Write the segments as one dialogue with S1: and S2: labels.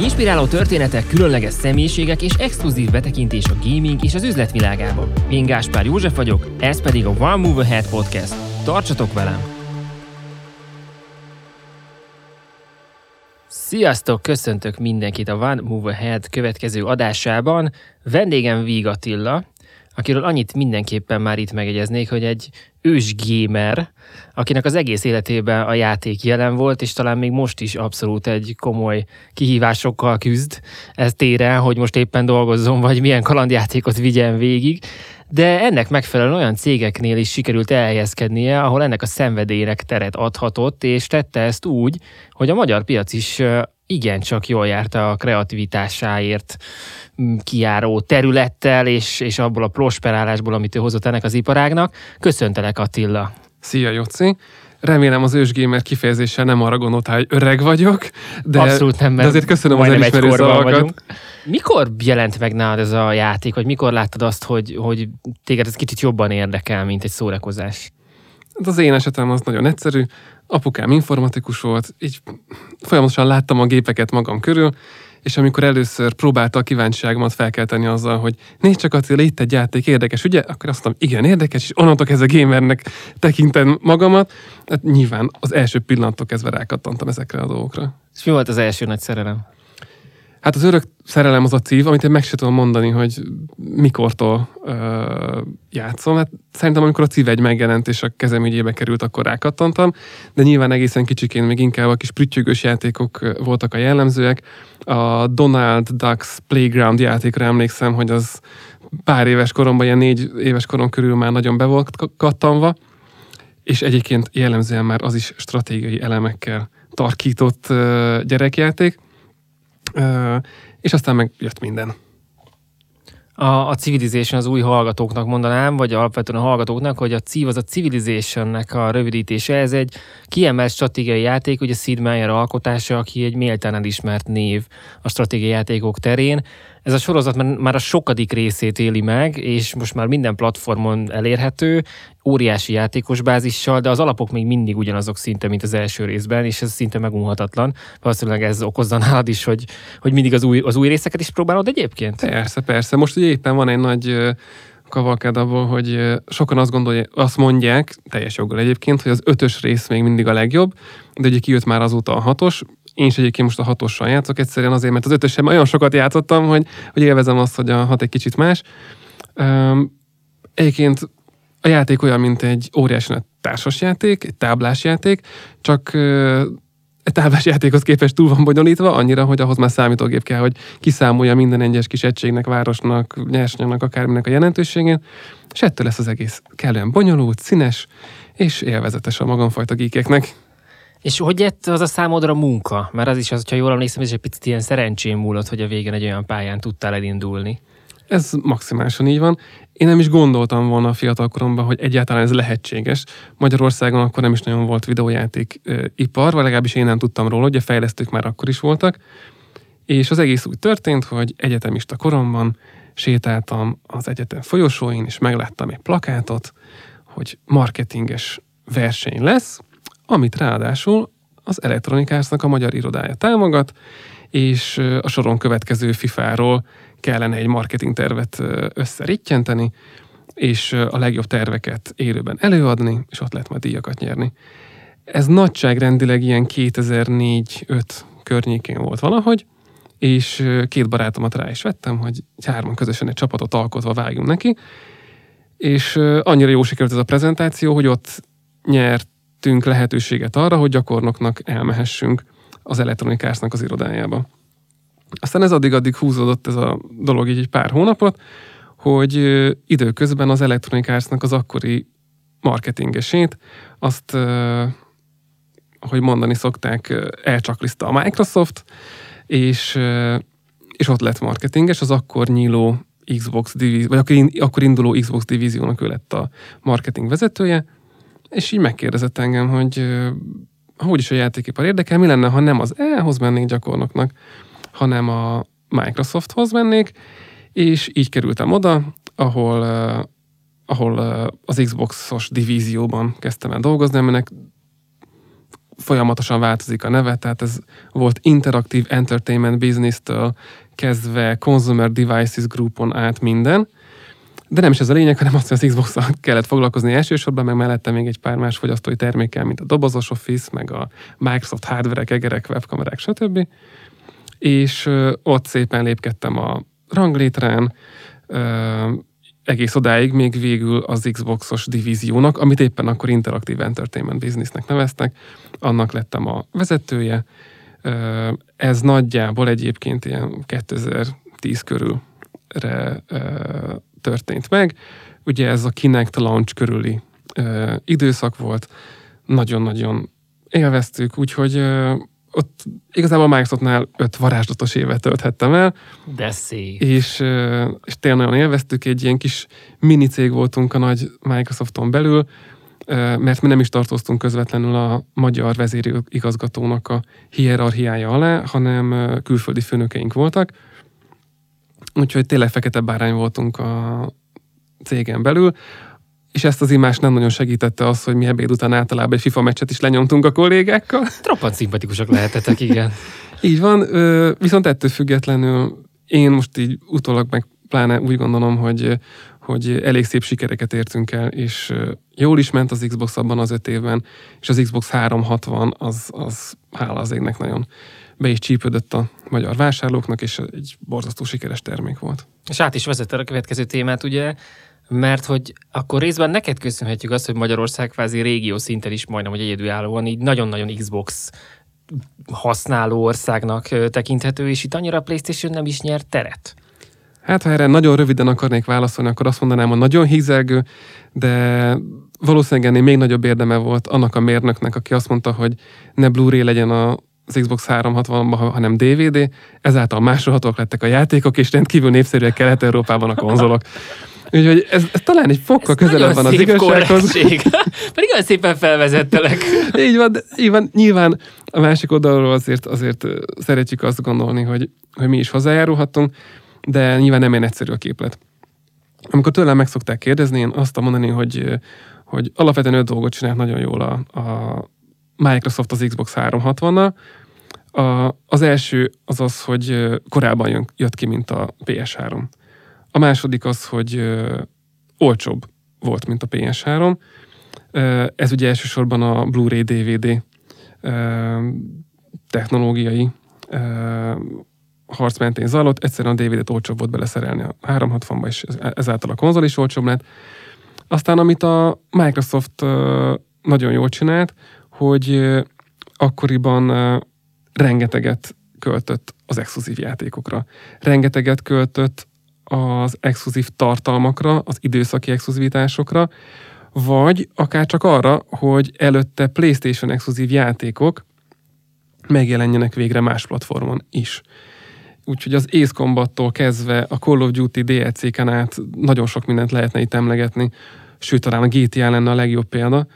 S1: Inspiráló történetek, különleges személyiségek és exkluzív betekintés a gaming és az üzletvilágába. Én Gáspár József vagyok, ez pedig a One Move Ahead Podcast. Tartsatok velem! Sziasztok! Köszöntök mindenkit a One Move Ahead következő adásában. Vendégem Víg Attila, akiről annyit mindenképpen már itt megegyeznék, hogy egy ős gamer, akinek az egész életében a játék jelen volt, és talán még most is abszolút egy komoly kihívásokkal küzd ez téren, hogy most éppen dolgozzon, vagy milyen kalandjátékot vigyen végig. De ennek megfelelően olyan cégeknél is sikerült elhelyezkednie, ahol ennek a szenvedélynek teret adhatott, és tette ezt úgy, hogy a magyar piac is igencsak jól járt a kreativitásáért mm, kiáró területtel, és, és abból a prosperálásból, amit ő hozott ennek az iparágnak. Köszöntelek Attila!
S2: Szia Jóci! Remélem az ősgamer kifejezéssel nem arra gondoltál, hogy öreg vagyok, de,
S1: Abszolút nem,
S2: de azért köszönöm az elismerő szavakat.
S1: Mikor jelent meg nálad ez a játék, vagy mikor láttad azt, hogy, hogy téged ez kicsit jobban érdekel, mint egy szórakozás?
S2: Hát az én esetem az nagyon egyszerű. Apukám informatikus volt, így folyamatosan láttam a gépeket magam körül, és amikor először próbálta a kíváncsiságomat felkelteni azzal, hogy nézd csak Attila, itt egy játék, érdekes, ugye? Akkor azt mondtam, igen, érdekes, és onnantól ez a gamernek tekintem magamat. Hát nyilván az első pillanattól kezdve rákattantam ezekre a dolgokra.
S1: És mi volt az első nagy szerelem?
S2: Hát az örök szerelem az a cív, amit én meg sem tudom mondani, hogy mikortól ö, játszom. Hát szerintem amikor a cív egy megjelent és a kezem ügyébe került, akkor rákattantam, de nyilván egészen kicsikén még inkább a kis prüttyögős játékok voltak a jellemzőek. A Donald Ducks Playground játékra emlékszem, hogy az pár éves koromban, ilyen négy éves korom körül már nagyon be volt kattanva, és egyébként jellemzően már az is stratégiai elemekkel tarkított gyerekjáték és aztán meg jött minden.
S1: A, a Civilization az új hallgatóknak mondanám, vagy alapvetően a hallgatóknak, hogy a CIV az a Civilizationnek a rövidítése. Ez egy kiemelt stratégiai játék, ugye Sid Meier alkotása, aki egy méltán elismert név a stratégiai játékok terén. Ez a sorozat már a sokadik részét éli meg, és most már minden platformon elérhető, óriási játékos bázissal, de az alapok még mindig ugyanazok szinte, mint az első részben, és ez szinte megunhatatlan. Valószínűleg ez okozza nálad is, hogy, hogy mindig az új, az új részeket is próbálod egyébként?
S2: Persze, persze. Most ugye éppen van egy nagy kavalkád abból, hogy sokan azt, gondolják, azt mondják, teljes joggal egyébként, hogy az ötös rész még mindig a legjobb, de ugye kijött már azóta a hatos, én is egyébként most a hatossal játszok, egyszerűen azért, mert az ötösen olyan sokat játszottam, hogy, hogy élvezem azt, hogy a hat egy kicsit más. Um, egyébként a játék olyan, mint egy óriási nagy társasjáték, egy táblásjáték, csak uh, egy táblás játékhoz képest túl van bonyolítva, annyira, hogy ahhoz már számítógép kell, hogy kiszámolja minden egyes kis egységnek, városnak, nyersanyagnak, akárminek a jelentőségét, és ettől lesz az egész kellően bonyolult, színes, és élvezetes a magamfajta gíkeknek.
S1: És hogy jött az a számodra munka? Mert az is az, hogyha jól emlékszem, ez egy picit ilyen szerencsém múlott, hogy a végén egy olyan pályán tudtál elindulni.
S2: Ez maximálisan így van. Én nem is gondoltam volna a fiatalkoromban, hogy egyáltalán ez lehetséges. Magyarországon akkor nem is nagyon volt videójáték ipar, vagy legalábbis én nem tudtam róla, a fejlesztők már akkor is voltak. És az egész úgy történt, hogy egyetemista koromban sétáltam az egyetem folyosóin, és megláttam egy plakátot, hogy marketinges verseny lesz, amit ráadásul az elektronikásznak a magyar irodája támogat, és a soron következő FIFA-ról kellene egy marketing tervet összerittyenteni, és a legjobb terveket élőben előadni, és ott lehet majd díjakat nyerni. Ez nagyságrendileg ilyen 2004-5 környékén volt valahogy, és két barátomat rá is vettem, hogy hárman közösen egy csapatot alkotva vágjunk neki, és annyira jó sikerült ez a prezentáció, hogy ott nyert nyertünk lehetőséget arra, hogy gyakornoknak elmehessünk az elektronikásznak az irodájába. Aztán ez addig-addig húzódott ez a dolog így egy pár hónapot, hogy időközben az elektronikásznak az akkori marketingesét, azt, hogy mondani szokták, elcsakliszta a Microsoft, és, és ott lett marketinges, az akkor nyíló Xbox divízió, vagy akkor induló Xbox divíziónak ő lett a marketing vezetője, és így megkérdezett engem, hogy hogy is a játékipar érdekel, mi lenne, ha nem az E-hoz mennék gyakornoknak, hanem a Microsofthoz mennék, és így kerültem oda, ahol, ahol az Xbox-os divízióban kezdtem el dolgozni, aminek folyamatosan változik a neve, tehát ez volt Interactive Entertainment Business-től kezdve Consumer Devices Groupon át minden, de nem is ez a lényeg, hanem azt, hogy az xbox kellett foglalkozni elsősorban, meg mellette még egy pár más fogyasztói termékkel, mint a dobozos Office, meg a Microsoft hardware egerek, webkamerák, stb. És ott szépen lépkedtem a ranglétrán, egész odáig még végül az Xboxos divíziónak, amit éppen akkor Interactive Entertainment Businessnek neveztek, annak lettem a vezetője. Ez nagyjából egyébként ilyen 2010 körülre történt meg. Ugye ez a Kinect launch körüli időszak volt, nagyon-nagyon élveztük, úgyhogy ott igazából a Microsoftnál öt varázslatos évet tölthettem el.
S1: De szép.
S2: És, és tényleg nagyon élveztük, egy ilyen kis mini cég voltunk a nagy Microsofton belül, mert mi nem is tartoztunk közvetlenül a magyar vezéri igazgatónak a hierarchiája alá, hanem külföldi főnökeink voltak. Úgyhogy tényleg fekete bárány voltunk a cégen belül és ezt az imást nem nagyon segítette az, hogy mi ebéd után általában egy FIFA meccset is lenyomtunk a kollégákkal.
S1: Roppant szimpatikusak lehetetek, igen.
S2: így van, viszont ettől függetlenül én most így utólag meg pláne úgy gondolom, hogy, hogy elég szép sikereket értünk el, és jól is ment az Xbox abban az öt évben, és az Xbox 360 az, az hála az égnek nagyon be is csípődött a magyar vásárlóknak, és egy borzasztó sikeres termék volt.
S1: És át is vezette a következő témát, ugye mert hogy akkor részben neked köszönhetjük azt, hogy Magyarország kvázi régió szinten is majdnem, hogy egyedülállóan így nagyon-nagyon Xbox használó országnak tekinthető, és itt annyira a PlayStation nem is nyert teret.
S2: Hát, ha erre nagyon röviden akarnék válaszolni, akkor azt mondanám, hogy nagyon hízelgő, de valószínűleg ennél még nagyobb érdeme volt annak a mérnöknek, aki azt mondta, hogy ne Blu-ray legyen a az Xbox 360-ban, hanem DVD, ezáltal másolhatók lettek a játékok, és rendkívül népszerűek Kelet-Európában a konzolok. Úgyhogy ez, ez talán egy fokkal közelebb van az igazsághoz.
S1: Pedig olyan szépen felvezettelek.
S2: így van, így van, nyilván a másik oldalról azért, azért szeretjük azt gondolni, hogy, hogy mi is hozzájárulhatunk, de nyilván nem ilyen egyszerű a képlet. Amikor tőlem meg szokták kérdezni, én azt mondani, hogy, hogy alapvetően öt dolgot csinált nagyon jól a, a Microsoft az Xbox 360-nal. A, az első az az, hogy korábban jön, jött ki, mint a PS3. A második az, hogy ö, olcsóbb volt, mint a PS3. Ö, ez ugye elsősorban a Blu-ray DVD ö, technológiai harc mentén zajlott. Egyszerűen a DVD-t olcsóbb volt beleszerelni a 360-ba, és ezáltal a konzol is olcsóbb lett. Aztán, amit a Microsoft nagyon jól csinált, hogy akkoriban rengeteget költött az exkluzív játékokra. Rengeteget költött az exkluzív tartalmakra, az időszaki exkluzivitásokra, vagy akár csak arra, hogy előtte PlayStation exkluzív játékok megjelenjenek végre más platformon is. Úgyhogy az Ace Combat-tól kezdve a Call of Duty DLC-ken át nagyon sok mindent lehetne itt emlegetni, sőt talán a GTA lenne a legjobb példa,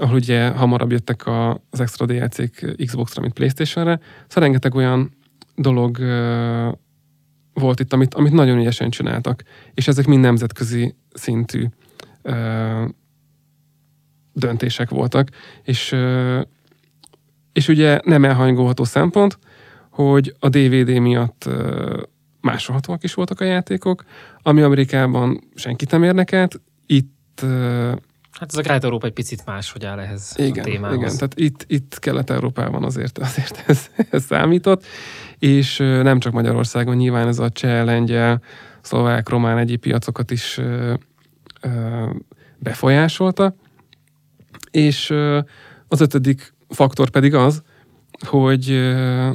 S2: ahol ugye hamarabb jöttek az extra DLC-k Xbox-ra, mint Playstation-re. Szóval rengeteg olyan dolog volt itt, amit, amit nagyon ügyesen csináltak, és ezek mind nemzetközi szintű ö, döntések voltak, és, ö, és ugye nem elhanyagolható szempont, hogy a DVD miatt ö, másolhatóak is voltak a játékok, ami Amerikában senkit nem érdekelt, itt ö,
S1: Hát ez a Kelet-Európa egy picit más, hogy áll ehhez
S2: igen,
S1: a témához.
S2: Igen, tehát itt, itt Kelet-Európában azért, azért ez, ez számított, és nem csak Magyarországon, nyilván ez a cseh, lengyel, szlovák, román, egyéb piacokat is ö, ö, befolyásolta. És ö, az ötödik faktor pedig az, hogy ö,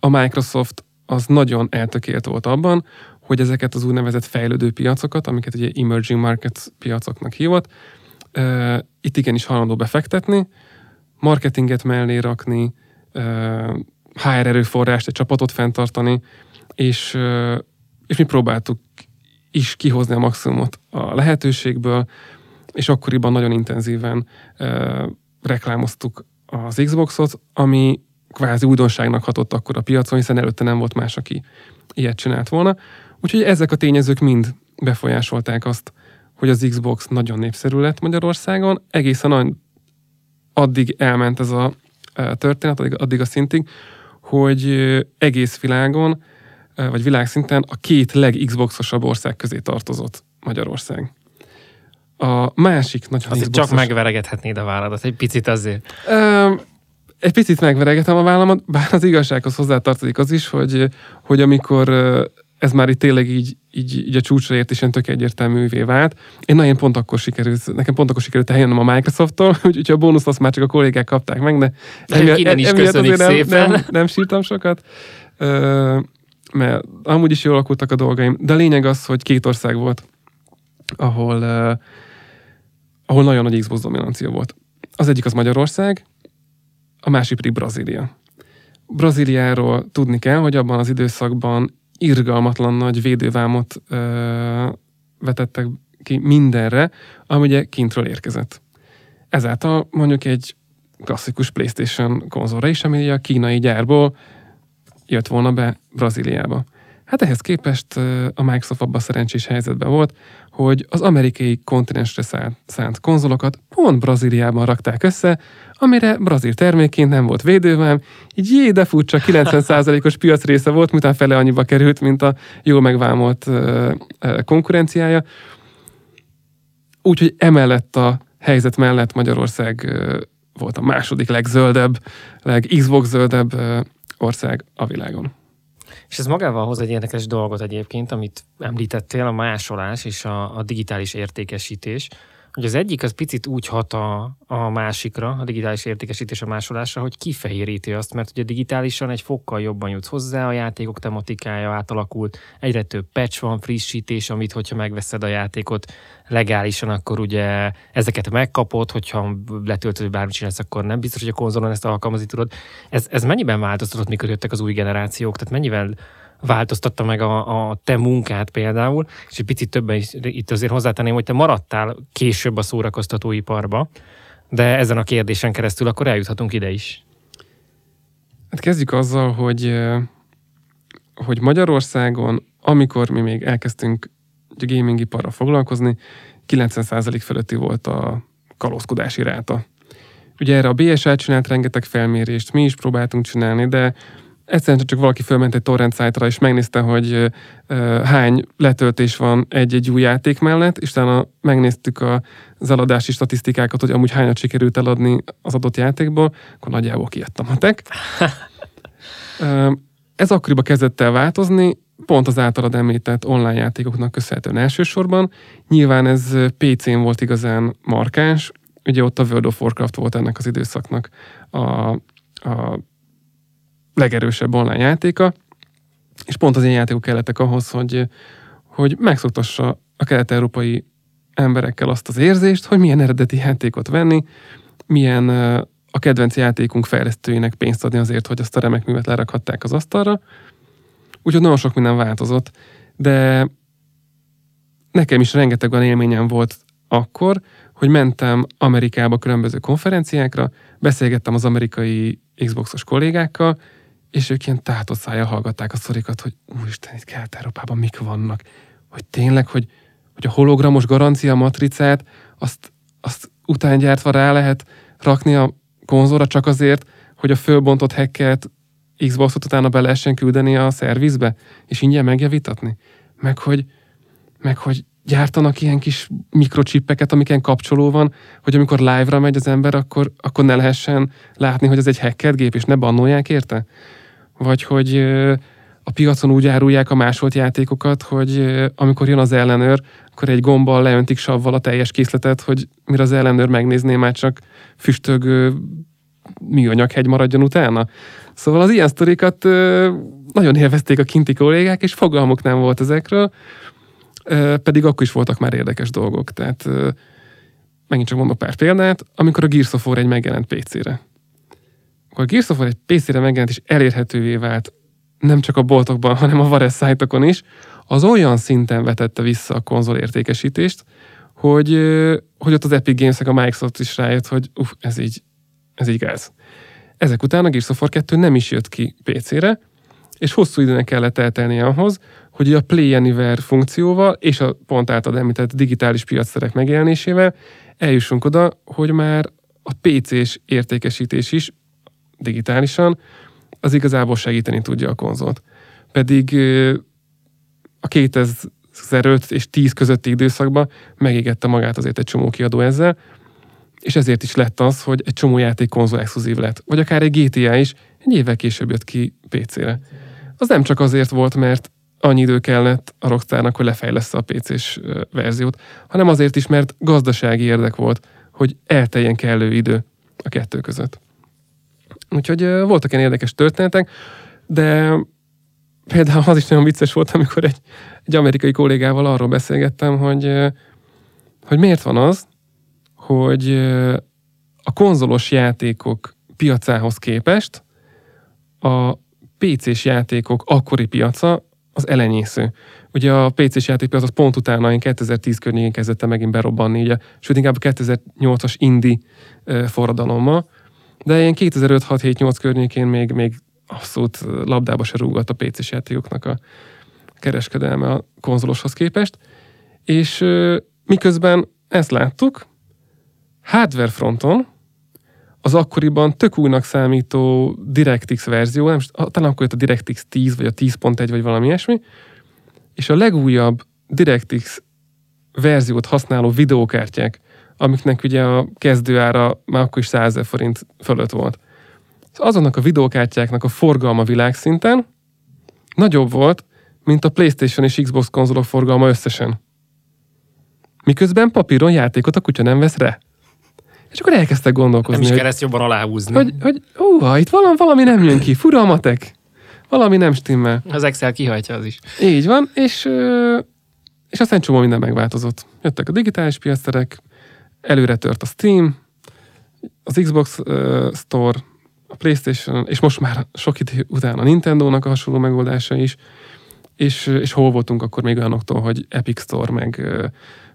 S2: a Microsoft az nagyon eltökélt volt abban, hogy ezeket az úgynevezett fejlődő piacokat, amiket ugye emerging markets piacoknak hívott, itt igenis hajlandó befektetni, marketinget mellé rakni, HR erőforrást, egy csapatot fenntartani, és, és mi próbáltuk is kihozni a maximumot a lehetőségből, és akkoriban nagyon intenzíven reklámoztuk az Xboxot, ami kvázi újdonságnak hatott akkor a piacon, hiszen előtte nem volt más, aki ilyet csinált volna. Úgyhogy ezek a tényezők mind befolyásolták azt, hogy az Xbox nagyon népszerű lett Magyarországon, egészen addig elment ez a történet, addig, a szintig, hogy egész világon, vagy világszinten a két leg-Xboxosabb ország közé tartozott Magyarország. A másik
S1: nagyon Azért Xboxos... csak megveregethetnéd a válladat egy picit azért.
S2: Um, egy picit megveregetem a vállamat, bár az igazsághoz hozzátartozik az is, hogy, hogy amikor ez már itt tényleg így, így, így a csúcsra ért, és ilyen tök egyértelművé vált. Én nagyon pont akkor sikerült, nekem pont akkor sikerült eljönnöm a Microsoft-tól, úgyhogy a bónuszt azt már csak a kollégák kapták meg, de
S1: emiatt, innen is emiatt azért
S2: nem, nem, nem, sírtam sokat. Ö, mert amúgy is jól alakultak a dolgaim, de a lényeg az, hogy két ország volt, ahol, uh, ahol nagyon nagy Xbox dominancia volt. Az egyik az Magyarország, a másik pedig Brazília. Brazíliáról tudni kell, hogy abban az időszakban irgalmatlan nagy védővámot ö, vetettek ki mindenre, ami ugye kintről érkezett. Ezáltal mondjuk egy klasszikus PlayStation konzolra is, ami a kínai gyárból jött volna be Brazíliába. Hát ehhez képest a Microsoft abban szerencsés helyzetben volt, hogy az amerikai kontinensre szánt, konzolokat pont Brazíliában rakták össze, amire brazil termékként nem volt védővám, így jé, de furcsa, 90%-os piac része volt, miután fele annyiba került, mint a jól megvámolt konkurenciája. Úgyhogy emellett a helyzet mellett Magyarország volt a második legzöldebb, leg Xbox zöldebb ország a világon.
S1: És ez magával hoz egy érdekes dolgot egyébként, amit említettél, a másolás és a, a digitális értékesítés hogy az egyik az picit úgy hat a, a másikra, a digitális értékesítés a másolásra, hogy kifehéríti azt, mert ugye digitálisan egy fokkal jobban jutsz hozzá, a játékok tematikája átalakult, egyre több patch van, frissítés, amit hogyha megveszed a játékot legálisan, akkor ugye ezeket megkapod, hogyha letöltöd, bármit csinálsz, akkor nem biztos, hogy a konzolon ezt alkalmazni tudod. Ez, ez mennyiben változtatott, mikor jöttek az új generációk? Tehát mennyivel változtatta meg a, a te munkát például, és egy picit többen is itt azért hozzátenném, hogy te maradtál később a szórakoztatóiparba, de ezen a kérdésen keresztül akkor eljuthatunk ide is.
S2: Hát kezdjük azzal, hogy, hogy Magyarországon, amikor mi még elkezdtünk a gaming iparra foglalkozni, 90% fölötti volt a kalózkodási ráta. Ugye erre a BSA csinált rengeteg felmérést, mi is próbáltunk csinálni, de egyszerűen csak valaki fölment egy torrent szájtra, és megnézte, hogy hány letöltés van egy-egy új játék mellett, és utána megnéztük a, az eladási statisztikákat, hogy amúgy hányat sikerült eladni az adott játékból, akkor nagyjából kijöttem a tek. uh, ez akkoriban kezdett el változni, pont az általad említett online játékoknak köszönhetően elsősorban. Nyilván ez PC-n volt igazán markáns, ugye ott a World of Warcraft volt ennek az időszaknak a, a legerősebb online játéka, és pont az ilyen játékok kellettek ahhoz, hogy, hogy megszoktassa a kelet-európai emberekkel azt az érzést, hogy milyen eredeti játékot venni, milyen a kedvenc játékunk fejlesztőinek pénzt adni azért, hogy azt a remek művet lerakhatták az asztalra. Úgyhogy nagyon sok minden változott, de nekem is rengeteg olyan élményem volt akkor, hogy mentem Amerikába különböző konferenciákra, beszélgettem az amerikai Xboxos kollégákkal, és ők ilyen tátott szája hallgatták a szorikat, hogy úristen, itt Kelet-Európában mik vannak. Hogy tényleg, hogy, hogy a hologramos garancia matricát, azt, azt utángyártva rá lehet rakni a konzolra csak azért, hogy a fölbontott hacket Xbox-ot utána be lehessen küldeni a szervizbe, és ingyen megjavítatni. Meg hogy, meg hogy gyártanak ilyen kis mikrocsippeket, amiken kapcsoló van, hogy amikor live-ra megy az ember, akkor, akkor ne lehessen látni, hogy ez egy hackert gép, és ne bannolják érte vagy hogy a piacon úgy árulják a másolt játékokat, hogy amikor jön az ellenőr, akkor egy gombbal leöntik savval a teljes készletet, hogy mire az ellenőr megnézné, már csak füstögő műanyaghegy maradjon utána. Szóval az ilyen sztorikat nagyon élvezték a kinti kollégák, és fogalmuk nem volt ezekről, pedig akkor is voltak már érdekes dolgok. Tehát megint csak mondok pár példát, amikor a Gears of War egy megjelent PC-re akkor a Gears of War egy PC-re megjelent és elérhetővé vált nem csak a boltokban, hanem a Vares szájtokon is, az olyan szinten vetette vissza a konzol értékesítést, hogy, hogy ott az Epic games a Microsoft is rájött, hogy uff, ez így, ez így gáz. Ezek után a Gears of War 2 nem is jött ki PC-re, és hosszú időnek kellett eltelni ahhoz, hogy a Play Anywhere funkcióval és a pont által említett digitális piacszerek megjelenésével eljussunk oda, hogy már a PC-s értékesítés is digitálisan, az igazából segíteni tudja a konzolt. Pedig a 2005 és 10 közötti időszakban megégette magát azért egy csomó kiadó ezzel, és ezért is lett az, hogy egy csomó játék konzol exkluzív lett. Vagy akár egy GTA is egy évvel később jött ki PC-re. Az nem csak azért volt, mert annyi idő kellett a Rockstarnak, hogy lefejlesz a PC-s verziót, hanem azért is, mert gazdasági érdek volt, hogy elteljen kellő idő a kettő között. Úgyhogy voltak ilyen érdekes történetek, de például az is nagyon vicces volt, amikor egy, egy amerikai kollégával arról beszélgettem, hogy, hogy miért van az, hogy a konzolos játékok piacához képest a PC-s játékok akkori piaca az elenyésző. Ugye a PC-s játékpiac az pont utána, én 2010 környékén kezdett megint berobbanni, ugye, sőt inkább a 2008-as indi forradalommal, de ilyen 2005-6-7-8 környékén még, még abszolút labdába se rúgott a PC-s játékoknak a kereskedelme a konzoloshoz képest, és miközben ezt láttuk, hardware fronton az akkoriban tök újnak számító DirectX verzió, nem, talán akkor jött a DirectX 10, vagy a 10.1, vagy valami ilyesmi, és a legújabb DirectX verziót használó videókártyák, amiknek ugye a kezdőára már akkor is 100 forint fölött volt. Szóval azonnak a videókártyáknak a forgalma világszinten nagyobb volt, mint a PlayStation és Xbox konzolok forgalma összesen. Miközben papíron játékot a kutya nem vesz rá. És akkor elkezdtek gondolkozni.
S1: Nem is kell ezt jobban aláhúzni.
S2: Hogy, hogy ó, itt valami, valami nem jön ki, fura a matek. Valami nem stimmel.
S1: Az Excel kihajtja az is.
S2: Így van, és, és aztán csomó minden megváltozott. Jöttek a digitális piacterek, előre tört a Steam, az Xbox uh, Store, a Playstation, és most már sok idő után a Nintendo-nak a hasonló megoldása is, és, és hol voltunk akkor még olyanoktól, hogy Epic Store, meg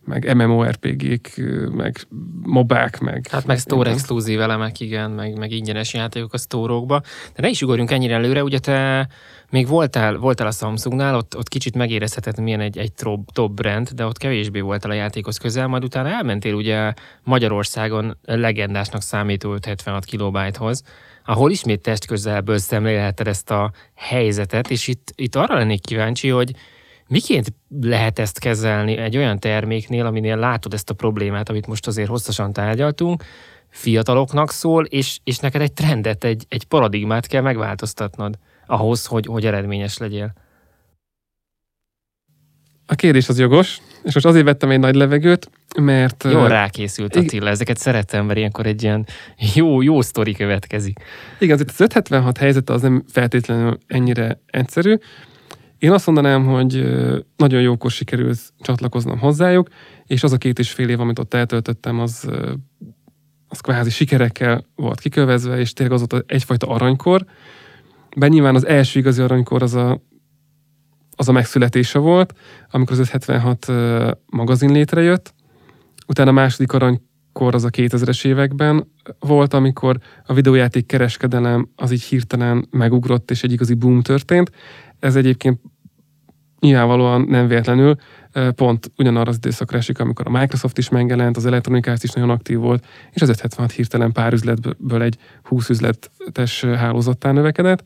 S2: meg MMORPG-k, meg mobák, meg...
S1: Hát meg store exkluzív elemek, igen, meg, meg ingyenes játékok a sztórokba. De ne is ugorjunk ennyire előre, ugye te még voltál, voltál a Samsungnál, ott, ott kicsit megérezheted, milyen egy, egy top, top brand, de ott kevésbé voltál a játékhoz közel, majd utána elmentél ugye Magyarországon legendásnak számító 76 kilobájthoz, ahol ismét test közelből szemlélheted ezt a helyzetet, és itt, itt arra lennék kíváncsi, hogy Miként lehet ezt kezelni egy olyan terméknél, aminél látod ezt a problémát, amit most azért hosszasan tárgyaltunk, fiataloknak szól, és, és neked egy trendet, egy, egy paradigmát kell megváltoztatnod ahhoz, hogy, hogy eredményes legyél?
S2: A kérdés az jogos, és most azért vettem egy nagy levegőt, mert...
S1: Jól rákészült Attila, ezeket szeretem, mert ilyenkor egy ilyen jó, jó sztori következik.
S2: Igen, az 576 helyzet az nem feltétlenül ennyire egyszerű, én azt mondanám, hogy nagyon jókor sikerült csatlakoznom hozzájuk, és az a két és fél év, amit ott eltöltöttem, az, az kvázi sikerekkel volt kikövezve, és tényleg az volt egyfajta aranykor. Bár nyilván az első igazi aranykor az a, az a megszületése volt, amikor az 576 magazin létrejött. Utána a második aranykor az a 2000-es években volt, amikor a videójáték kereskedelem az így hirtelen megugrott, és egy igazi boom történt ez egyébként nyilvánvalóan nem véletlenül pont ugyanarra az időszakra esik, amikor a Microsoft is megjelent, az elektronikás is nagyon aktív volt, és az 576 hirtelen pár üzletből egy 20 üzletes hálózattá növekedett.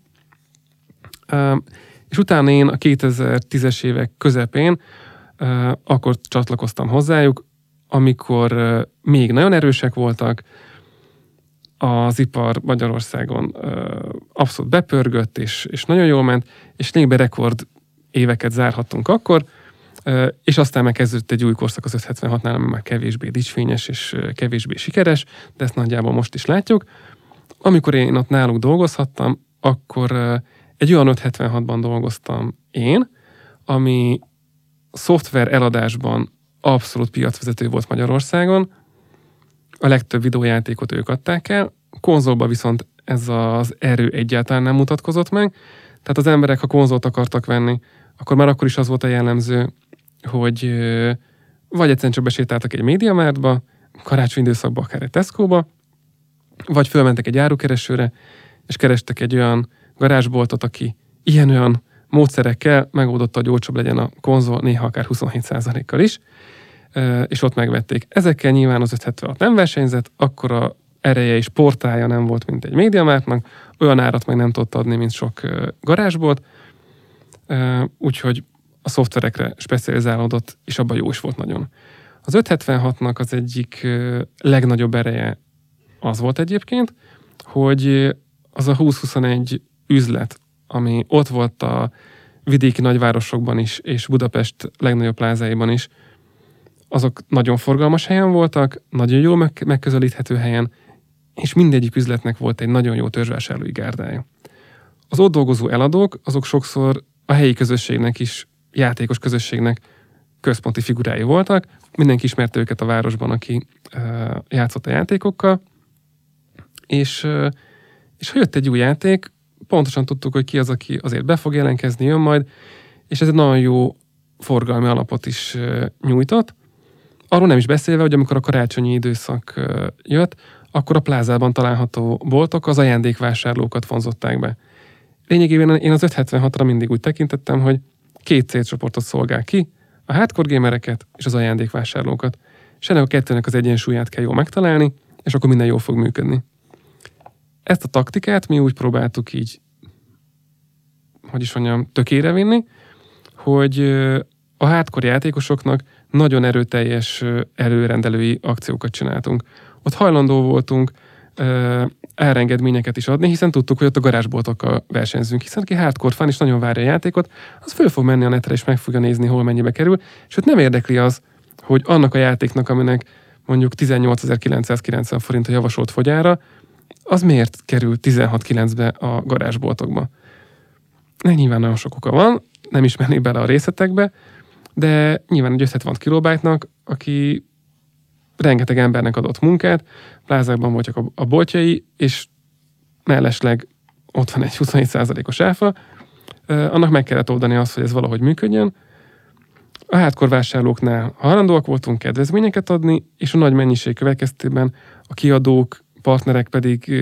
S2: És utána én a 2010-es évek közepén akkor csatlakoztam hozzájuk, amikor még nagyon erősek voltak, az ipar Magyarországon abszolút bepörgött, és, és nagyon jól ment, és lényegben rekord éveket zárhattunk akkor, és aztán megkezdődött egy új korszak az 576-nál, ami már kevésbé dicsfényes és kevésbé sikeres, de ezt nagyjából most is látjuk. Amikor én ott náluk dolgozhattam, akkor egy olyan 576-ban dolgoztam én, ami szoftver eladásban abszolút piacvezető volt Magyarországon, a legtöbb videójátékot ők adták el, konzolba viszont ez az erő egyáltalán nem mutatkozott meg, tehát az emberek, ha konzolt akartak venni, akkor már akkor is az volt a jellemző, hogy vagy egyszerűen csak besétáltak egy médiamártba, karácsony időszakban akár egy Tesco-ba, vagy fölmentek egy árukeresőre, és kerestek egy olyan garázsboltot, aki ilyen-olyan módszerekkel megoldotta, hogy olcsóbb legyen a konzol, néha akár 27%-kal is, és ott megvették. Ezekkel nyilván az 576 nem versenyzett, akkor a ereje és portája nem volt, mint egy médiamártnak, olyan árat meg nem tudott adni, mint sok garázsbolt, úgyhogy a szoftverekre specializálódott, és abban jó is volt nagyon. Az 576-nak az egyik legnagyobb ereje az volt egyébként, hogy az a 2021 üzlet, ami ott volt a vidéki nagyvárosokban is, és Budapest legnagyobb plázáiban is, azok nagyon forgalmas helyen voltak, nagyon jól megközelíthető helyen, és mindegyik üzletnek volt egy nagyon jó törzsvásárlói gárdája. Az ott dolgozó eladók, azok sokszor a helyi közösségnek is, játékos közösségnek központi figurái voltak, mindenki ismerte őket a városban, aki uh, játszott a játékokkal, és, uh, és ha jött egy új játék, pontosan tudtuk, hogy ki az, aki azért be fog jelentkezni, jön majd, és ez egy nagyon jó forgalmi alapot is uh, nyújtott. Arról nem is beszélve, hogy amikor a karácsonyi időszak jött, akkor a plázában található boltok az ajándékvásárlókat vonzották be. Lényegében én az 576-ra mindig úgy tekintettem, hogy két célcsoportot szolgál ki, a hardcore gamereket és az ajándékvásárlókat. És ennek a kettőnek az egyensúlyát kell jól megtalálni, és akkor minden jól fog működni. Ezt a taktikát mi úgy próbáltuk így, hogy is mondjam, tökére vinni, hogy a hardcore játékosoknak nagyon erőteljes előrendelői akciókat csináltunk. Ott hajlandó voltunk elrengedményeket is adni, hiszen tudtuk, hogy ott a garázsboltokkal versenyzünk, hiszen aki hardcore fan és nagyon várja a játékot, az föl fog menni a netre és meg fogja nézni, hol mennyibe kerül, és ott nem érdekli az, hogy annak a játéknak, aminek mondjuk 18.990 forint a javasolt fogyára, az miért kerül 16.9-be a garázsboltokba? Ne, nyilván nagyon sok oka van, nem is mennék bele a részletekbe, de nyilván egy összet van kilobájtnak, aki rengeteg embernek adott munkát, plázákban voltak a, a boltjai, és mellesleg ott van egy 27%-os áfa, annak meg kellett oldani azt, hogy ez valahogy működjön. A hardcore vásárlóknál hajlandóak voltunk kedvezményeket adni, és a nagy mennyiség következtében a kiadók, partnerek pedig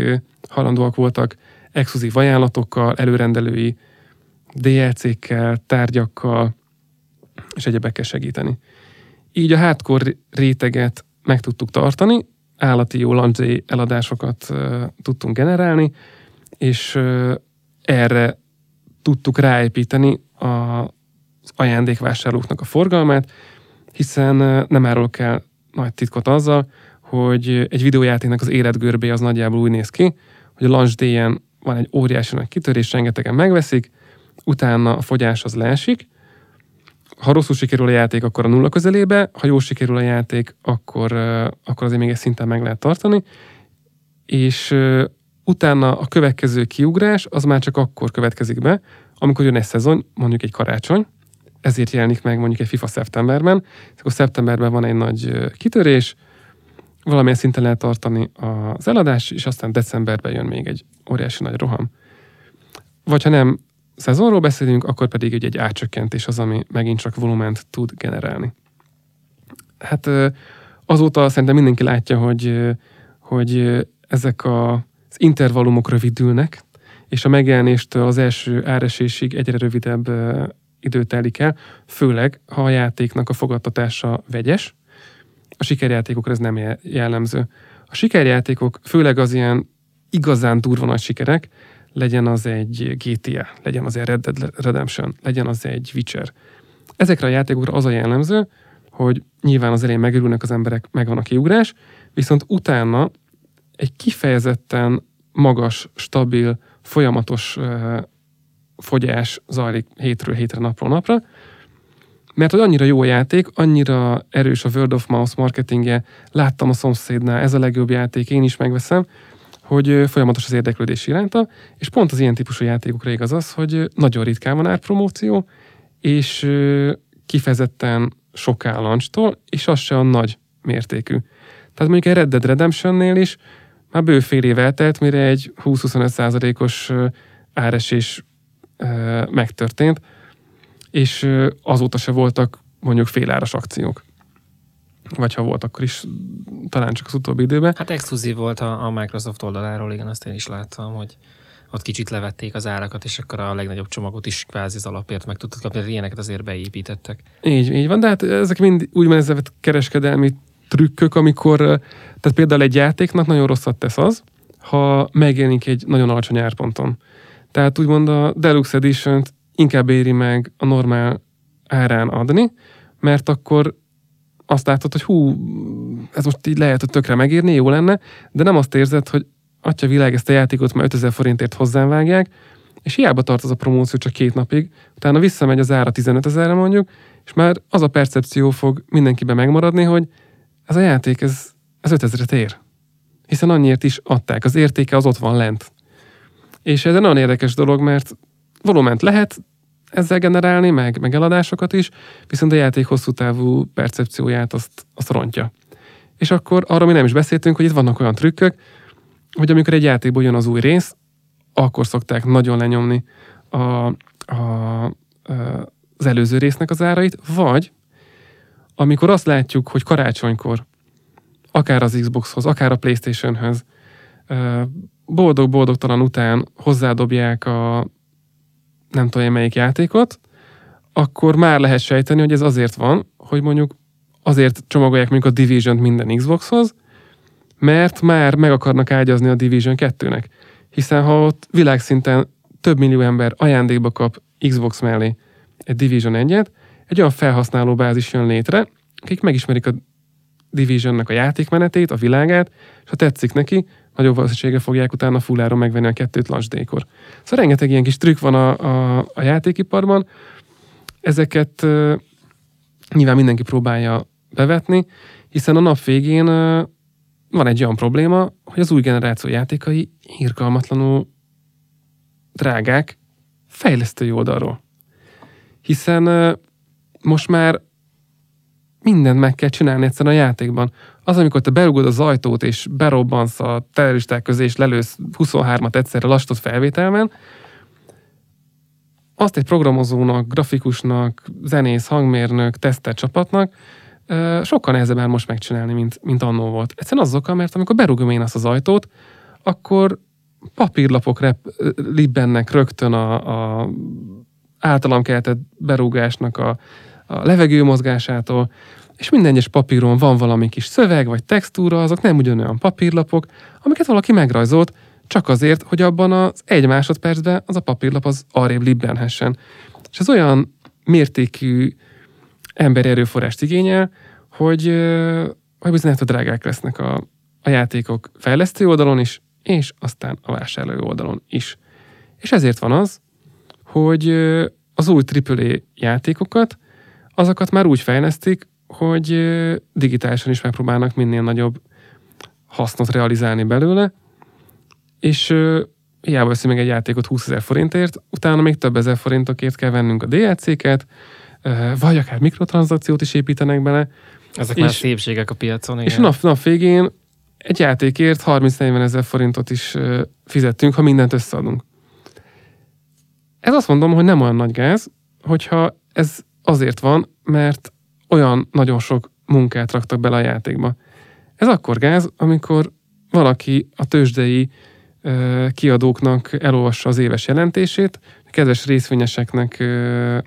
S2: hajlandóak voltak exkluzív ajánlatokkal, előrendelői DLC-kkel, tárgyakkal és egyebekkel segíteni. Így a hardcore réteget meg tudtuk tartani, állati jó launch eladásokat tudtunk generálni, és erre tudtuk ráépíteni az ajándékvásárlóknak a forgalmát, hiszen nem árulok el nagy titkot azzal, hogy egy videójátéknak az életgörbé az nagyjából úgy néz ki, hogy a launch van egy óriási nagy kitörés, rengetegen megveszik, utána a fogyás az leesik, ha rosszul sikerül a játék, akkor a nulla közelébe, ha jól sikerül a játék, akkor, akkor azért még egy szinten meg lehet tartani, és utána a következő kiugrás az már csak akkor következik be, amikor jön egy szezon, mondjuk egy karácsony, ezért jelenik meg mondjuk egy FIFA szeptemberben, akkor szeptemberben van egy nagy kitörés, valamilyen szinten lehet tartani az eladás, és aztán decemberben jön még egy óriási nagy roham. Vagy ha nem szezonról beszélünk, akkor pedig egy, egy átcsökkentés az, ami megint csak volument tud generálni. Hát azóta szerintem mindenki látja, hogy, hogy ezek a, az intervallumok rövidülnek, és a megjelenéstől az első áresésig egyre rövidebb idő telik el, főleg ha a játéknak a fogadtatása vegyes. A sikerjátékokra ez nem jellemző. A sikerjátékok, főleg az ilyen igazán durva nagy sikerek, legyen az egy GTA, legyen az egy Red Dead Redemption, legyen az egy Witcher. Ezekre a játékokra az a jellemző, hogy nyilván az elején megörülnek az emberek, megvan a kiugrás, viszont utána egy kifejezetten magas, stabil, folyamatos uh, fogyás zajlik hétről hétre, napról napra, mert hogy annyira jó a játék, annyira erős a World of Mouse marketingje, láttam a szomszédnál, ez a legjobb játék, én is megveszem, hogy folyamatos az érdeklődés iránta, és pont az ilyen típusú játékokra igaz az, hogy nagyon ritkán van árpromóció, és kifejezetten sok launchtól, és az se a nagy mértékű. Tehát mondjuk egy Red Dead Redemption-nél is már bő fél év eltelt, mire egy 20-25 százalékos áresés megtörtént, és azóta se voltak mondjuk féláras akciók vagy ha volt, akkor is talán csak az utóbbi időben.
S1: Hát exkluzív volt a, a Microsoft oldaláról, igen, azt én is láttam, hogy ott kicsit levették az árakat, és akkor a legnagyobb csomagot is kvázi az alapért meg tudtad kapni, ilyeneket azért beépítettek.
S2: Így, így van, de hát ezek mind úgymond ezeket kereskedelmi trükkök, amikor, tehát például egy játéknak nagyon rosszat tesz az, ha megjelenik egy nagyon alacsony árponton. Tehát úgymond a Deluxe edition inkább éri meg a normál árán adni, mert akkor azt látod, hogy hú, ez most így lehet, hogy tökre megírni, jó lenne, de nem azt érzed, hogy atya világ, ezt a játékot már 5000 forintért hozzám vágják, és hiába tart az a promóció csak két napig, utána visszamegy az ára 15 ezerre mondjuk, és már az a percepció fog mindenkiben megmaradni, hogy ez a játék, ez, ez 5000-et ér. Hiszen annyiért is adták, az értéke az ott van lent. És ez egy nagyon érdekes dolog, mert volument lehet ezzel generálni, meg, meg eladásokat is, viszont a játék hosszú távú percepcióját azt, azt rontja. És akkor arra mi nem is beszéltünk, hogy itt vannak olyan trükkök, hogy amikor egy játékból jön az új rész, akkor szokták nagyon lenyomni a, a, a, az előző résznek az árait, vagy amikor azt látjuk, hogy karácsonykor, akár az Xboxhoz, akár a Playstation-höz, boldog-boldogtalan után hozzádobják a nem tudom melyik játékot, akkor már lehet sejteni, hogy ez azért van, hogy mondjuk azért csomagolják mondjuk a Division-t minden Xboxhoz, mert már meg akarnak ágyazni a Division 2-nek. Hiszen ha ott világszinten több millió ember ajándékba kap Xbox mellé egy Division 1-et, egy olyan felhasználó bázis jön létre, akik megismerik a Divisionnek a játékmenetét, a világát, és ha tetszik neki, nagyobb valószínűséggel fogják utána fulláron megvenni a kettőt lansdékor. Szóval rengeteg ilyen kis trükk van a, a, a játékiparban, ezeket uh, nyilván mindenki próbálja bevetni, hiszen a nap végén uh, van egy olyan probléma, hogy az új generáció játékai irgalmatlanul drágák fejlesztői oldalról. Hiszen uh, most már mindent meg kell csinálni egyszerűen a játékban. Az, amikor te berugod az ajtót, és berobbansz a terroristák közé, és lelősz 23-at egyszerre lastott felvételben, azt egy programozónak, grafikusnak, zenész, hangmérnök, teszter csapatnak sokkal nehezebb már most megcsinálni, mint, mint annó volt. Egyszerűen azokkal, mert amikor berugom én azt az ajtót, akkor papírlapok rep, libbennek rögtön a, a általam keltett berúgásnak a, a levegő mozgásától, és minden egyes papíron van valami kis szöveg vagy textúra, azok nem ugyanolyan papírlapok, amiket valaki megrajzolt, csak azért, hogy abban az egy másodpercben az a papírlap az arrébb libbenhessen. És ez olyan mértékű emberi erőforrást igényel, hogy, hogy bizony a drágák lesznek a, a játékok fejlesztő oldalon is, és aztán a vásárló oldalon is. És ezért van az, hogy az új AAA játékokat, azokat már úgy fejlesztik, hogy digitálisan is megpróbálnak minél nagyobb hasznot realizálni belőle, és hiába veszi meg egy játékot 20 ezer forintért, utána még több ezer forintokért kell vennünk a DLC-ket, vagy akár mikrotranszakciót is építenek bele.
S1: Ezek és, már szépségek a piacon.
S2: Igen. És nap, nap végén egy játékért 30-40 ezer forintot is fizettünk, ha mindent összeadunk. Ez azt mondom, hogy nem olyan nagy gáz, hogyha ez azért van, mert olyan nagyon sok munkát raktak bele a játékba. Ez akkor gáz, amikor valaki a tőzsdei ö, kiadóknak elolvassa az éves jelentését, kedves részvényeseknek ö,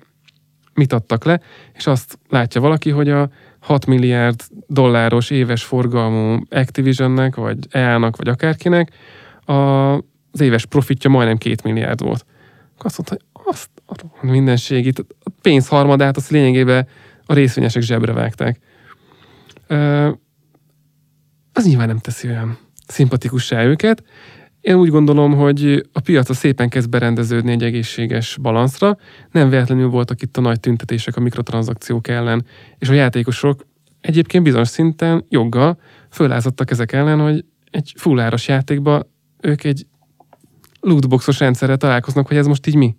S2: mit adtak le, és azt látja valaki, hogy a 6 milliárd dolláros éves forgalmú Activisionnek, vagy EA-nak, vagy akárkinek a, az éves profitja majdnem 2 milliárd volt. Akkor azt mondta, hogy azt a mindenség itt, a pénz harmadát azt lényegében a részvényesek zsebre vágták. Az nyilván nem teszi olyan szimpatikussá őket. Én úgy gondolom, hogy a piaca szépen kezd berendeződni egy egészséges balanszra. Nem véletlenül voltak itt a nagy tüntetések a mikrotranszakciók ellen, és a játékosok egyébként bizonyos szinten joggal fölázadtak ezek ellen, hogy egy fulláros játékba ők egy lootboxos rendszerrel találkoznak, hogy ez most így mi.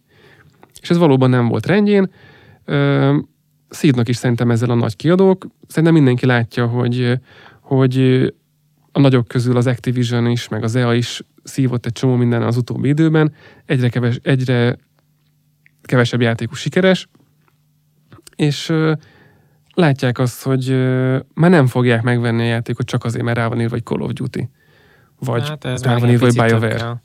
S2: És ez valóban nem volt rendjén. Szídnak is szerintem ezzel a nagy kiadók. Szerintem mindenki látja, hogy, hogy a nagyok közül az Activision is, meg az EA is szívott egy csomó minden az utóbbi időben. Egyre, keves, egyre kevesebb játékos sikeres, és látják azt, hogy már nem fogják megvenni a játékot csak azért, mert rá van írva, vagy Call of Duty. Vagy hát ez rá van írva, hogy BioWare.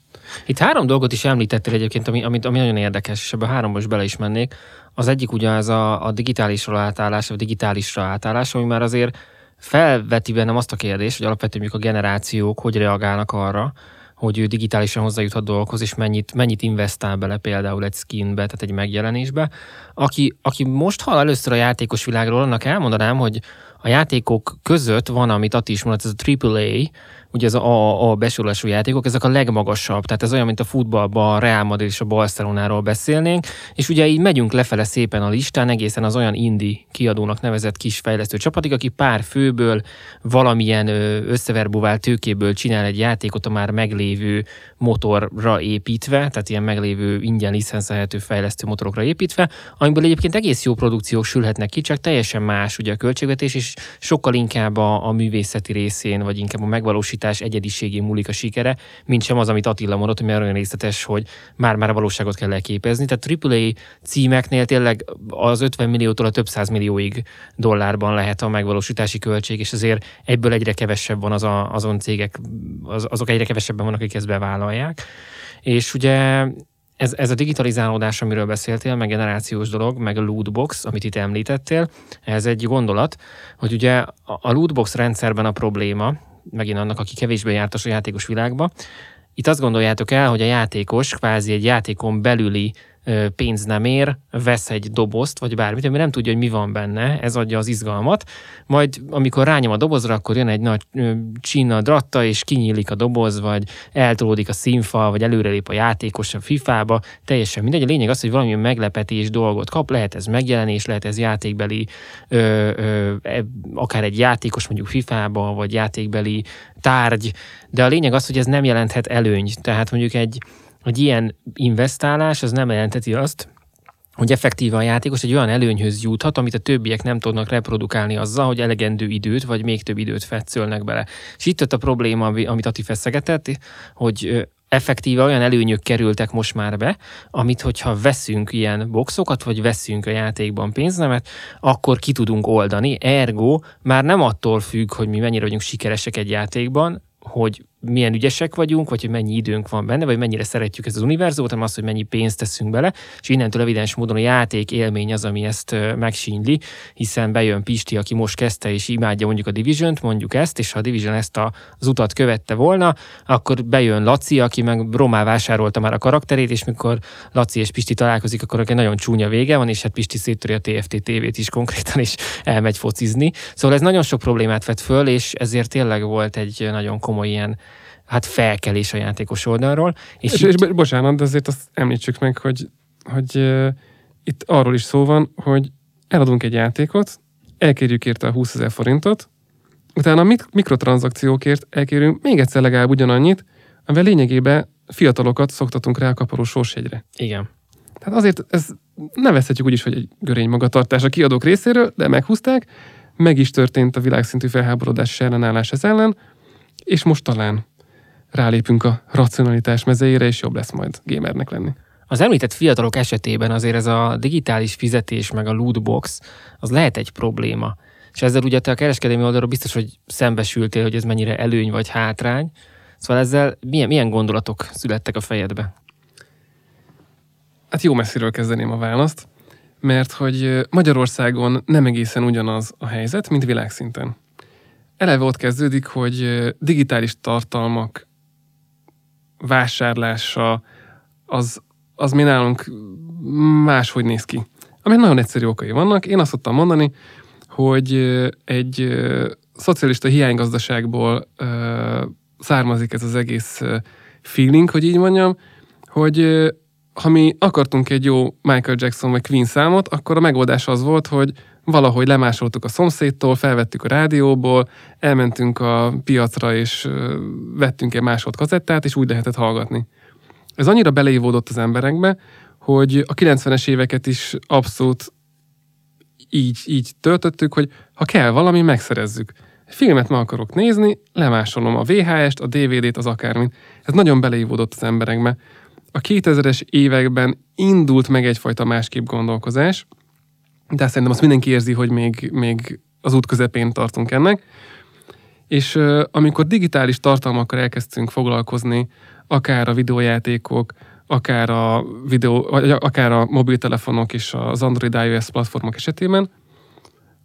S1: Itt három dolgot is említettél egyébként, ami, ami, ami nagyon érdekes, és ebben a háromba is bele is mennék. Az egyik ugye a, a digitálisra átállás, vagy digitálisra átállás, ami már azért felveti bennem azt a kérdést, hogy alapvetően a generációk hogy reagálnak arra, hogy ő digitálisan hozzájuthat dolgokhoz, és mennyit, mennyit investál bele például egy skinbe, tehát egy megjelenésbe. Aki, aki most hall először a játékos világról, annak elmondanám, hogy a játékok között van, amit Ati is mondott, ez a AAA, ugye ez a, a, besorolású játékok, ezek a legmagasabb, tehát ez olyan, mint a futballban a Real Madrid és a Barcelonáról beszélnénk, és ugye így megyünk lefele szépen a listán, egészen az olyan indie kiadónak nevezett kis fejlesztő csapatig, aki pár főből valamilyen összeverbuvált tőkéből csinál egy játékot a már meglévő motorra építve, tehát ilyen meglévő ingyen licenszelhető fejlesztő motorokra építve, amiből egyébként egész jó produkciók sülhetnek ki, csak teljesen más ugye a költségvetés, és sokkal inkább a, a művészeti részén, vagy inkább a megvalósítás egyediségén múlik a sikere, mint sem az, amit Attila mondott, mert olyan részletes, hogy már-már a valóságot kell elképezni. Tehát AAA címeknél tényleg az 50 milliótól a több száz millióig dollárban lehet a megvalósítási költség, és azért egyből egyre kevesebb van az a, azon cégek, az, azok egyre kevesebben vannak, akik ezt bevállalják. És ugye ez, ez a digitalizálódás, amiről beszéltél, meg generációs dolog, meg a lootbox, amit itt említettél, ez egy gondolat, hogy ugye a lootbox rendszerben a probléma, megint annak, aki kevésbé jártas a játékos világba, itt azt gondoljátok el, hogy a játékos kvázi egy játékon belüli pénz nem ér, vesz egy dobozt, vagy bármit, ami nem tudja, hogy mi van benne, ez adja az izgalmat. Majd amikor rányom a dobozra, akkor jön egy nagy csína dratta, és kinyílik a doboz, vagy eltolódik a színfal, vagy előrelép a játékos a FIFA-ba, teljesen mindegy. A lényeg az, hogy valami meglepetés dolgot kap, lehet ez megjelenés, lehet ez játékbeli, ö, ö, e, akár egy játékos mondjuk FIFA-ba, vagy játékbeli tárgy, de a lényeg az, hogy ez nem jelenthet előnyt. Tehát mondjuk egy, hogy ilyen investálás az nem jelenteti azt, hogy effektíve a játékos egy olyan előnyhöz juthat, amit a többiek nem tudnak reprodukálni azzal, hogy elegendő időt, vagy még több időt fetszölnek bele. És itt ott a probléma, amit Ati feszegetett, hogy effektíve olyan előnyök kerültek most már be, amit hogyha veszünk ilyen boxokat, vagy veszünk a játékban pénznemet, akkor ki tudunk oldani. Ergo már nem attól függ, hogy mi mennyire vagyunk sikeresek egy játékban, hogy milyen ügyesek vagyunk, vagy hogy mennyi időnk van benne, vagy mennyire szeretjük ezt az univerzumot, hanem az, hogy mennyi pénzt teszünk bele, és innentől evidens módon a játék élmény az, ami ezt megsínyli, hiszen bejön Pisti, aki most kezdte és imádja mondjuk a Division-t, mondjuk ezt, és ha a Division ezt a, az utat követte volna, akkor bejön Laci, aki meg Romá vásárolta már a karakterét, és mikor Laci és Pisti találkozik, akkor egy nagyon csúnya vége van, és hát Pisti széttörje a TFT TV-t is konkrétan, és elmegy focizni. Szóval ez nagyon sok problémát vett föl, és ezért tényleg volt egy nagyon komoly ilyen hát felkelés a játékos oldalról.
S2: És, és, így... és bocsánat, de azért azt említsük meg, hogy, hogy uh, itt arról is szó van, hogy eladunk egy játékot, elkérjük érte a 20 ezer forintot, utána a mik- mikrotranszakciókért elkérünk még egyszer legalább ugyanannyit, amivel lényegében fiatalokat szoktatunk rá a kaparó sorsjegyre.
S1: Igen.
S2: Tehát azért ez nevezhetjük úgy is, hogy egy görény magatartás a kiadók részéről, de meghúzták, meg is történt a világszintű felháborodás ellenállás ez ellen, és most talán rálépünk a racionalitás mezeire, és jobb lesz majd gamernek lenni.
S1: Az említett fiatalok esetében azért ez a digitális fizetés meg a lootbox, az lehet egy probléma. És ezzel ugye te a kereskedelmi oldalról biztos, hogy szembesültél, hogy ez mennyire előny vagy hátrány. Szóval ezzel milyen, milyen gondolatok születtek a fejedbe?
S2: Hát jó messziről kezdeném a választ, mert hogy Magyarországon nem egészen ugyanaz a helyzet, mint világszinten. Eleve ott kezdődik, hogy digitális tartalmak vásárlása az, az mi nálunk máshogy néz ki. Ami nagyon egyszerű okai vannak. Én azt szoktam mondani, hogy egy szocialista hiánygazdaságból származik ez az egész feeling, hogy így mondjam, hogy ha mi akartunk egy jó Michael Jackson vagy Queen számot, akkor a megoldás az volt, hogy valahogy lemásoltuk a szomszédtól, felvettük a rádióból, elmentünk a piacra, és vettünk egy másolt kazettát, és úgy lehetett hallgatni. Ez annyira beleívódott az emberekbe, hogy a 90-es éveket is abszolút így, így töltöttük, hogy ha kell valami, megszerezzük. Filmet meg akarok nézni, lemásolom a VHS-t, a DVD-t, az akármit. Ez nagyon beleívódott az emberekbe. A 2000-es években indult meg egyfajta másképp gondolkozás, de szerintem azt mindenki érzi, hogy még, még az út közepén tartunk ennek. És amikor digitális tartalmakkal elkezdtünk foglalkozni, akár a videójátékok, akár a, videó, vagy akár a mobiltelefonok és az Android iOS platformok esetében,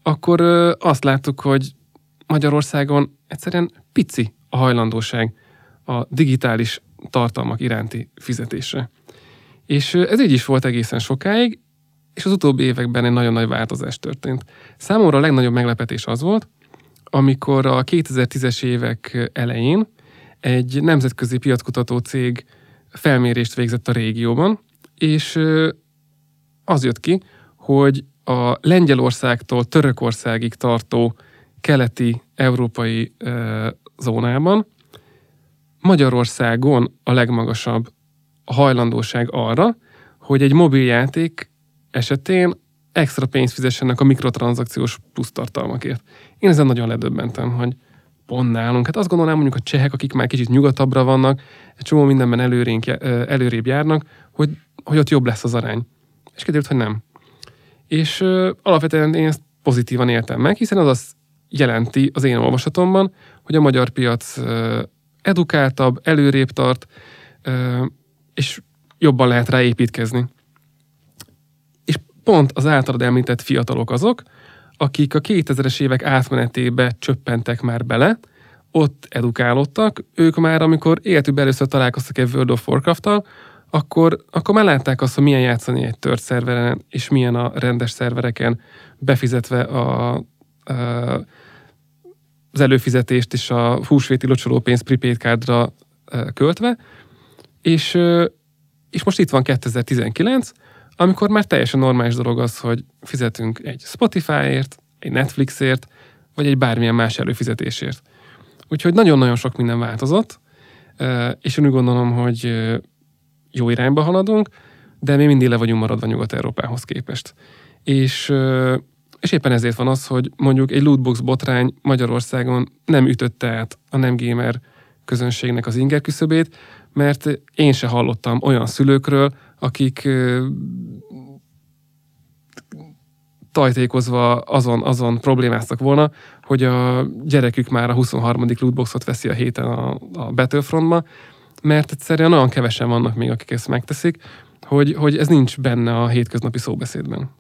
S2: akkor azt láttuk, hogy Magyarországon egyszerűen pici a hajlandóság a digitális tartalmak iránti fizetésre. És ez így is volt egészen sokáig, és az utóbbi években egy nagyon nagy változás történt. Számomra a legnagyobb meglepetés az volt, amikor a 2010-es évek elején egy nemzetközi piackutató cég felmérést végzett a régióban, és az jött ki, hogy a Lengyelországtól Törökországig tartó keleti európai zónában Magyarországon a legmagasabb a hajlandóság arra, hogy egy mobiljáték esetén extra pénzt fizessenek a mikrotranszakciós plusz tartalmakért. Én ezen nagyon ledöbbentem, hogy pont nálunk. Hát azt gondolnám mondjuk a csehek, akik már kicsit nyugatabbra vannak, egy csomó mindenben előrénk, előrébb járnak, hogy, hogy ott jobb lesz az arány. És kiderült, hogy nem. És ö, alapvetően én ezt pozitívan éltem meg, hiszen az azt jelenti az én olvasatomban, hogy a magyar piac ö, edukáltabb, előrébb tart, ö, és jobban lehet rá építkezni. Pont az általad említett fiatalok azok, akik a 2000-es évek átmenetébe csöppentek már bele, ott edukálódtak, ők már, amikor életükben először találkoztak egy World of warcraft akkor, akkor már látták azt, hogy milyen játszani egy tört szerveren, és milyen a rendes szervereken befizetve a, a az előfizetést és a húsvéti locsolópénz prepaid cardra költve, és, és most itt van 2019, amikor már teljesen normális dolog az, hogy fizetünk egy Spotifyért, egy Netflixért, vagy egy bármilyen más előfizetésért. Úgyhogy nagyon-nagyon sok minden változott, és én úgy gondolom, hogy jó irányba haladunk, de mi mindig le vagyunk maradva Nyugat-Európához képest. És, és éppen ezért van az, hogy mondjuk egy lootbox botrány Magyarországon nem ütötte át a nem gamer közönségnek az inger küszöbét, mert én se hallottam olyan szülőkről, akik tajtékozva azon, azon problémáztak volna, hogy a gyerekük már a 23. lootboxot veszi a héten a, a Battlefrontba, mert egyszerűen olyan kevesen vannak még, akik ezt megteszik, hogy, hogy ez nincs benne a hétköznapi szóbeszédben.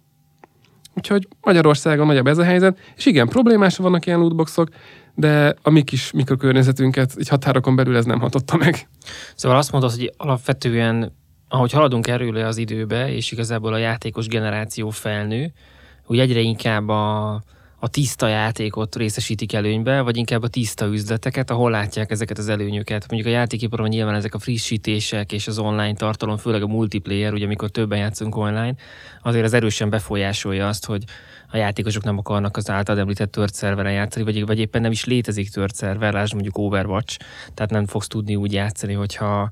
S2: Úgyhogy Magyarországon nagyobb ez a helyzet, és igen, problémás vannak ilyen lootboxok, de a mi kis mikrokörnyezetünket egy határokon belül ez nem hatotta meg.
S1: Szóval azt mondod, hogy alapvetően, ahogy haladunk erről az időbe, és igazából a játékos generáció felnő, hogy egyre inkább a, a tiszta játékot részesítik előnybe, vagy inkább a tiszta üzleteket, ahol látják ezeket az előnyöket. Mondjuk a játékiparban nyilván ezek a frissítések és az online tartalom, főleg a multiplayer, ugye amikor többen játszunk online, azért az erősen befolyásolja azt, hogy a játékosok nem akarnak az által említett tört szerveren játszani, vagy, vagy éppen nem is létezik tört szerver, lásd mondjuk Overwatch, tehát nem fogsz tudni úgy játszani, hogyha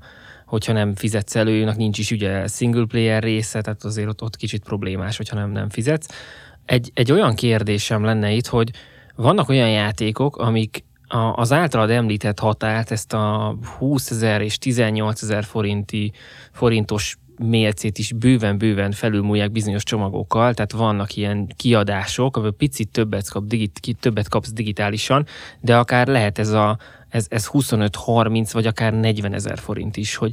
S1: hogyha nem fizetsz elő, nincs is ugye single player része, tehát azért ott, ott kicsit problémás, hogyha nem, nem fizetsz. Egy, egy olyan kérdésem lenne itt, hogy vannak olyan játékok, amik a, az általad említett határt, ezt a 20 ezer és 18 ezer forinti, forintos mércét is bőven-bőven felülmúlják bizonyos csomagokkal, tehát vannak ilyen kiadások, ahol picit többet, kap, digit, többet kapsz digitálisan, de akár lehet ez, a, ez, ez 25-30 vagy akár 40 ezer forint is, hogy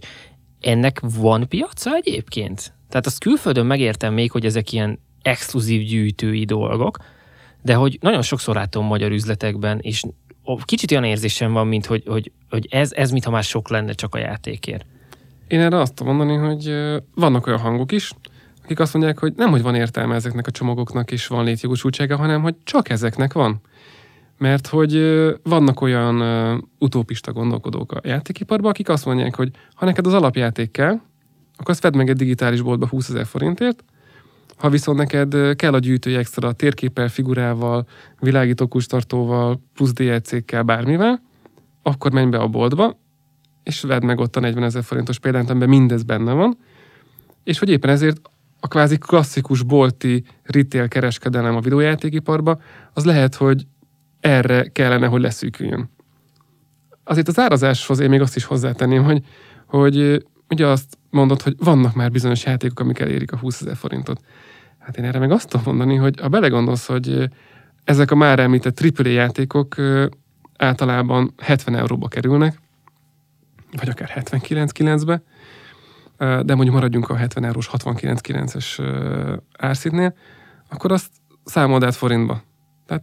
S1: ennek van piaca egyébként? Tehát azt külföldön megértem még, hogy ezek ilyen exkluzív gyűjtői dolgok, de hogy nagyon sokszor látom magyar üzletekben, és kicsit olyan érzésem van, mint hogy, hogy, hogy ez, ez mintha már sok lenne csak a játékért.
S2: Én erre azt mondani, hogy vannak olyan hangok is, akik azt mondják, hogy nem, hogy van értelme ezeknek a csomagoknak és van létjogosultsága, hanem hogy csak ezeknek van. Mert hogy vannak olyan utópista gondolkodók a játékiparban, akik azt mondják, hogy ha neked az alapjáték kell, akkor azt vedd meg egy digitális boltba 20 ezer forintért, ha viszont neked kell a gyűjtői extra térképpel, figurával, világító kustartóval, plusz DLC-kkel, bármivel, akkor menj be a boltba, és vedd meg ott a 40 ezer forintos példányt, amiben mindez benne van, és hogy éppen ezért a kvázi klasszikus bolti retail kereskedelem a videójátékiparba, az lehet, hogy erre kellene, hogy leszűküljön. Azért az árazáshoz én még azt is hozzátenném, hogy, hogy ugye azt mondod, hogy vannak már bizonyos játékok, amik elérik a 20 ezer forintot. Hát én erre meg azt tudom mondani, hogy ha belegondolsz, hogy ezek a már említett AAA játékok általában 70 euróba kerülnek, vagy akár 79-9-be, de mondjuk maradjunk a 70 eurós 69-9-es árszintnél, akkor azt számold át forintba. Tehát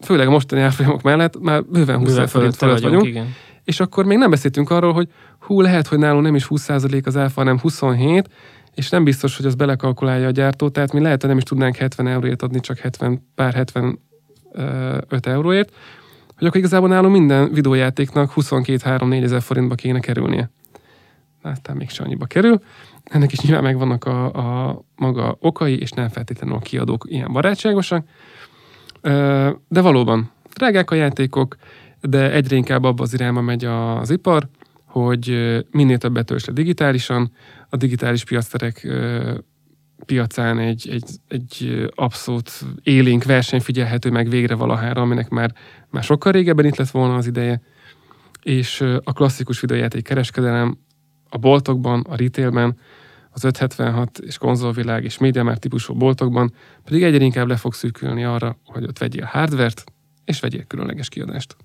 S2: főleg a mostani árfolyamok mellett már bőven 20
S1: Bőven
S2: forint fölött vagyunk,
S1: igen.
S2: és akkor még nem beszéltünk arról, hogy hú, lehet, hogy nálunk nem is 20% az áfa, hanem 27, és nem biztos, hogy az belekalkulálja a gyártó, tehát mi lehet, hogy nem is tudnánk 70 euróért adni, csak 70, pár 75 euróért, hogy akkor igazából nálunk minden videójátéknak 22-3-4 ezer forintba kéne kerülnie. Aztán mégsem annyiba kerül. Ennek is nyilván megvannak a, a maga okai, és nem feltétlenül a kiadók ilyen barátságosak. De valóban, drágák a játékok, de egyre inkább abba az irányba megy az ipar, hogy minél többet tölts le digitálisan, a digitális piacterek piacán egy, egy, egy abszolút élénk verseny figyelhető meg végre valahára, aminek már, már sokkal régebben itt lett volna az ideje, és a klasszikus videójáték kereskedelem a boltokban, a retailben, az 576 és konzolvilág és MediaMarkt típusú boltokban pedig egyre inkább le fog szűkülni arra, hogy ott vegyél hardvert, és vegyél különleges kiadást.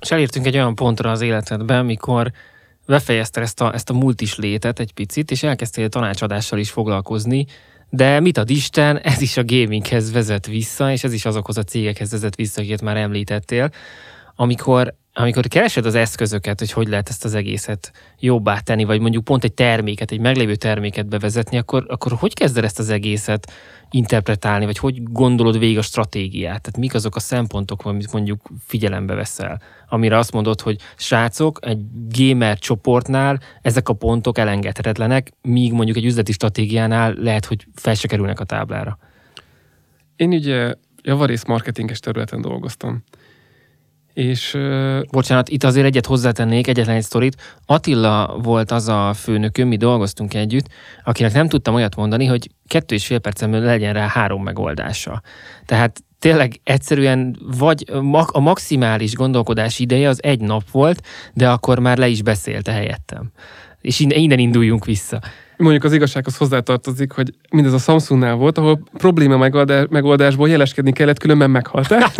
S1: És elértünk egy olyan pontra az életedben, mikor befejezte ezt a, ezt a multis létet egy picit, és elkezdtél tanácsadással is foglalkozni, de mit ad Isten, ez is a gaminghez vezet vissza, és ez is azokhoz a cégekhez vezet vissza, akiket már említettél, amikor, amikor keresed az eszközöket, hogy hogy lehet ezt az egészet jobbá tenni, vagy mondjuk pont egy terméket, egy meglévő terméket bevezetni, akkor, akkor hogy kezded ezt az egészet interpretálni, vagy hogy gondolod végig a stratégiát? Tehát mik azok a szempontok, amit mondjuk figyelembe veszel? Amire azt mondod, hogy srácok, egy gamer csoportnál ezek a pontok elengedhetetlenek, míg mondjuk egy üzleti stratégiánál lehet, hogy fel se kerülnek a táblára.
S2: Én ugye javarész marketinges területen dolgoztam. És ö,
S1: Bocsánat, itt azért egyet hozzátennék, egyetlen egy sztorit. Attila volt az a főnököm, mi dolgoztunk együtt, akinek nem tudtam olyat mondani, hogy kettő és fél percen legyen rá három megoldása. Tehát tényleg egyszerűen vagy a maximális gondolkodási ideje az egy nap volt, de akkor már le is beszélte helyettem. És innen induljunk vissza.
S2: Mondjuk az igazsághoz hozzátartozik, hogy mindez a Samsungnál volt, ahol probléma megoldás, megoldásból jeleskedni kellett, különben meghaltál.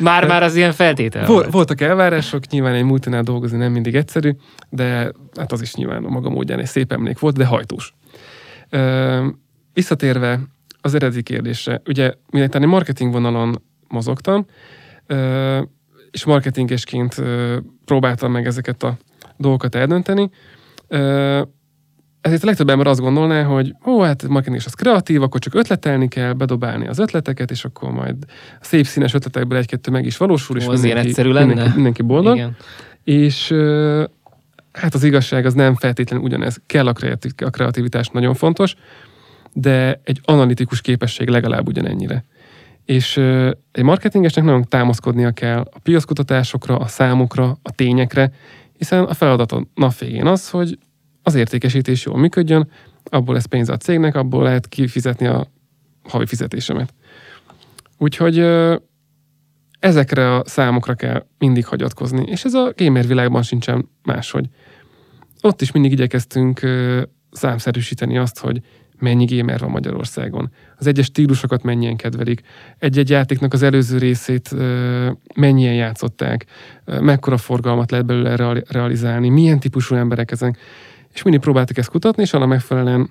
S1: Már-már az ilyen feltétel
S2: Vol,
S1: volt.
S2: voltak elvárások, nyilván egy multinál dolgozni nem mindig egyszerű, de hát az is nyilván a maga módján egy szép emlék volt, de hajtós. Visszatérve az eredeti kérdésre, ugye miután én marketing vonalon mozogtam, és marketingesként próbáltam meg ezeket a dolgokat eldönteni, ezért a legtöbb ember azt gondolná, hogy ó, hát marketing az kreatív, akkor csak ötletelni kell, bedobálni az ötleteket, és akkor majd a szép színes ötletekből egy-kettő meg is valósul, és
S1: Ó,
S2: mindenki,
S1: egyszerű lenne?
S2: mindenki, mindenki boldog.
S1: Igen.
S2: És hát az igazság az nem feltétlenül ugyanez. Kell a, kreativ, a kreativitás, nagyon fontos, de egy analitikus képesség legalább ugyanennyire. És egy marketingesnek nagyon támaszkodnia kell a piackutatásokra, a számokra, a tényekre, hiszen a feladat a nap végén az, hogy az értékesítés jól működjön, abból lesz pénz a cégnek, abból lehet kifizetni a havi fizetésemet. Úgyhogy ezekre a számokra kell mindig hagyatkozni, és ez a gamer világban sincsen máshogy. Ott is mindig igyekeztünk számszerűsíteni azt, hogy mennyi gamer van Magyarországon. Az egyes stílusokat mennyien kedvelik. Egy-egy játéknak az előző részét mennyien játszották, mekkora forgalmat lehet belőle reali- realizálni, milyen típusú emberek ezek. És mindig próbáltuk ezt kutatni, és annak megfelelően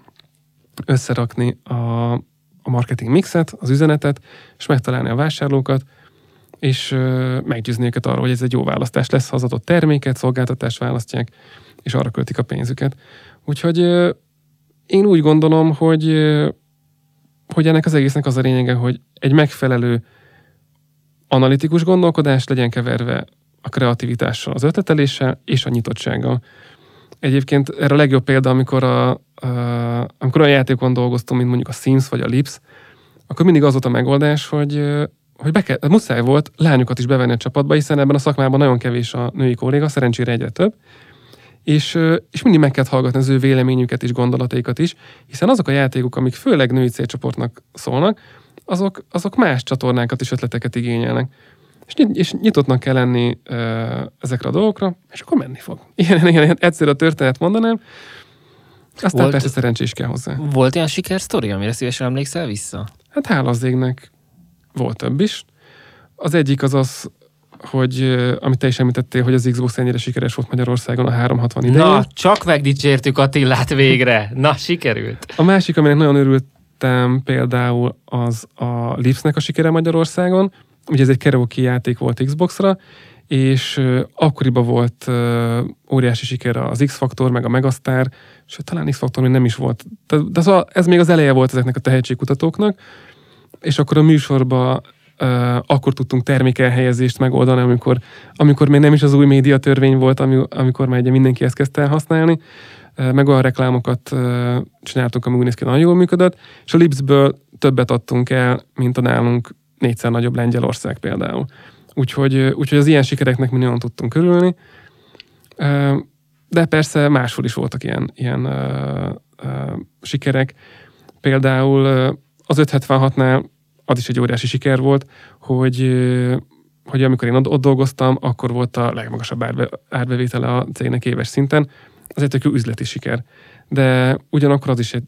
S2: összerakni a, a marketing mixet, az üzenetet, és megtalálni a vásárlókat, és meggyőzni őket arról, hogy ez egy jó választás lesz, ha az adott terméket, szolgáltatást választják, és arra költik a pénzüket. Úgyhogy én úgy gondolom, hogy, hogy ennek az egésznek az a lényege, hogy egy megfelelő analitikus gondolkodás legyen keverve a kreativitással, az ötleteléssel és a nyitottsággal. Egyébként erre a legjobb példa, amikor, a, a, amikor olyan játékon dolgoztam, mint mondjuk a Sims vagy a Lips, akkor mindig az volt a megoldás, hogy, hogy be kell, muszáj volt lányokat is bevenni a csapatba, hiszen ebben a szakmában nagyon kevés a női kolléga, szerencsére egyre több, és, és mindig meg kellett hallgatni az ő véleményüket és gondolataikat is, hiszen azok a játékok, amik főleg női célcsoportnak szólnak, azok, azok más csatornákat és ötleteket igényelnek. És, nyit, és nyitottnak kell lenni ö, ezekre a dolgokra, és akkor menni fog. Ilyen, ilyen egyszerű a történet mondanám, aztán
S1: Volt-
S2: persze szerencsé is kell hozzá.
S1: Volt ilyen sikersztori, amire szívesen emlékszel vissza?
S2: Hát hála az égnek volt több is. Az egyik az az, hogy amit te is említettél, hogy az Xbox ennyire sikeres volt Magyarországon a 360 idején.
S1: Na, csak megdicsértük Attillát végre. Na, sikerült.
S2: A másik, aminek nagyon örültem például, az a Lipsnek a sikere Magyarországon. Ugye ez egy karaoke játék volt Xbox-ra, és akkoriban volt óriási siker az X-Faktor, meg a Megastar, sőt, talán X-Faktor még nem is volt. De, de szóval ez még az eleje volt ezeknek a tehetségkutatóknak, és akkor a műsorban uh, akkor tudtunk termékelhelyezést megoldani, amikor, amikor még nem is az új média törvény volt, ami, amikor már ugye mindenki ezt kezdte el használni, meg olyan reklámokat csináltunk, ami úgy néz ki, nagyon jól működött, és a Lipsből többet adtunk el, mint a nálunk négyszer nagyobb Lengyelország például. Úgyhogy, úgyhogy az ilyen sikereknek mi nagyon tudtunk körülni. De persze máshol is voltak ilyen, ilyen sikerek. Például az 576-nál az is egy óriási siker volt, hogy, hogy amikor én ott dolgoztam, akkor volt a legmagasabb árbe, árbevétele a cégnek éves szinten. Ez egy tök üzleti siker. De ugyanakkor az is egy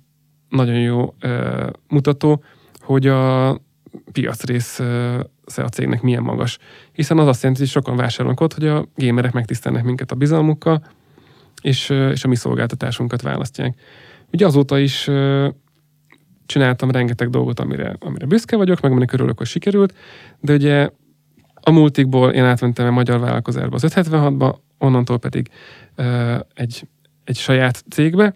S2: nagyon jó uh, mutató, hogy a piacrész a cégnek milyen magas. Hiszen az azt jelenti, hogy sokan vásárolnak ott, hogy a gémerek megtisztelnek minket a bizalmukkal, és, és a mi szolgáltatásunkat választják. Ugye azóta is csináltam rengeteg dolgot, amire, amire büszke vagyok, meg aminek örülök, hogy sikerült, de ugye a multikból én átmentem a magyar vállalkozásba az 576-ba, onnantól pedig egy, egy saját cégbe,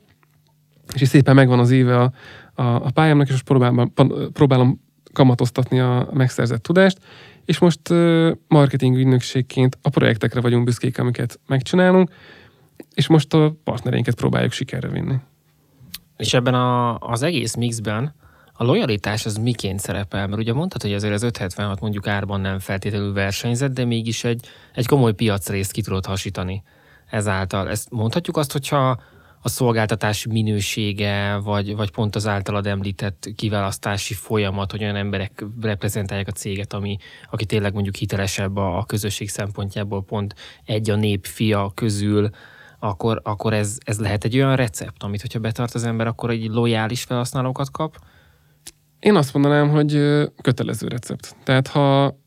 S2: és így szépen megvan az éve a, a, a pályámnak, és most próbálom, próbálom kamatoztatni a megszerzett tudást, és most marketing ügynökségként a projektekre vagyunk büszkék, amiket megcsinálunk, és most a partnereinket próbáljuk sikerre vinni.
S1: És ebben a, az egész mixben a lojalitás az miként szerepel? Mert ugye mondtad, hogy azért az 576 mondjuk árban nem feltétlenül versenyzett, de mégis egy, egy komoly piacrészt ki tudod hasítani ezáltal. Ezt mondhatjuk azt, hogyha a szolgáltatás minősége, vagy, vagy pont az általad említett kiválasztási folyamat, hogy olyan emberek reprezentálják a céget, ami, aki tényleg mondjuk hitelesebb a, a közösség szempontjából, pont egy a nép fia közül, akkor, akkor ez, ez lehet egy olyan recept, amit hogyha betart az ember, akkor egy lojális felhasználókat kap?
S2: Én azt mondanám, hogy kötelező recept. Tehát ha,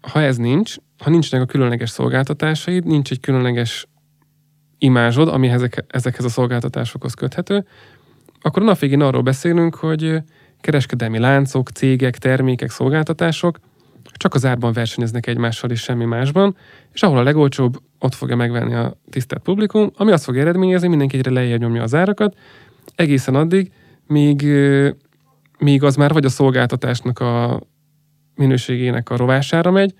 S2: ha ez nincs, ha nincsenek a különleges szolgáltatásaid, nincs egy különleges imázsod, ami ezek, ezekhez a szolgáltatásokhoz köthető, akkor a nap végén arról beszélünk, hogy kereskedelmi láncok, cégek, termékek, szolgáltatások csak az árban versenyeznek egymással és semmi másban, és ahol a legolcsóbb, ott fogja megvenni a tisztelt publikum, ami azt fog eredményezni, mindenki egyre lejjebb nyomja az árakat, egészen addig, míg, míg az már vagy a szolgáltatásnak a minőségének a rovására megy,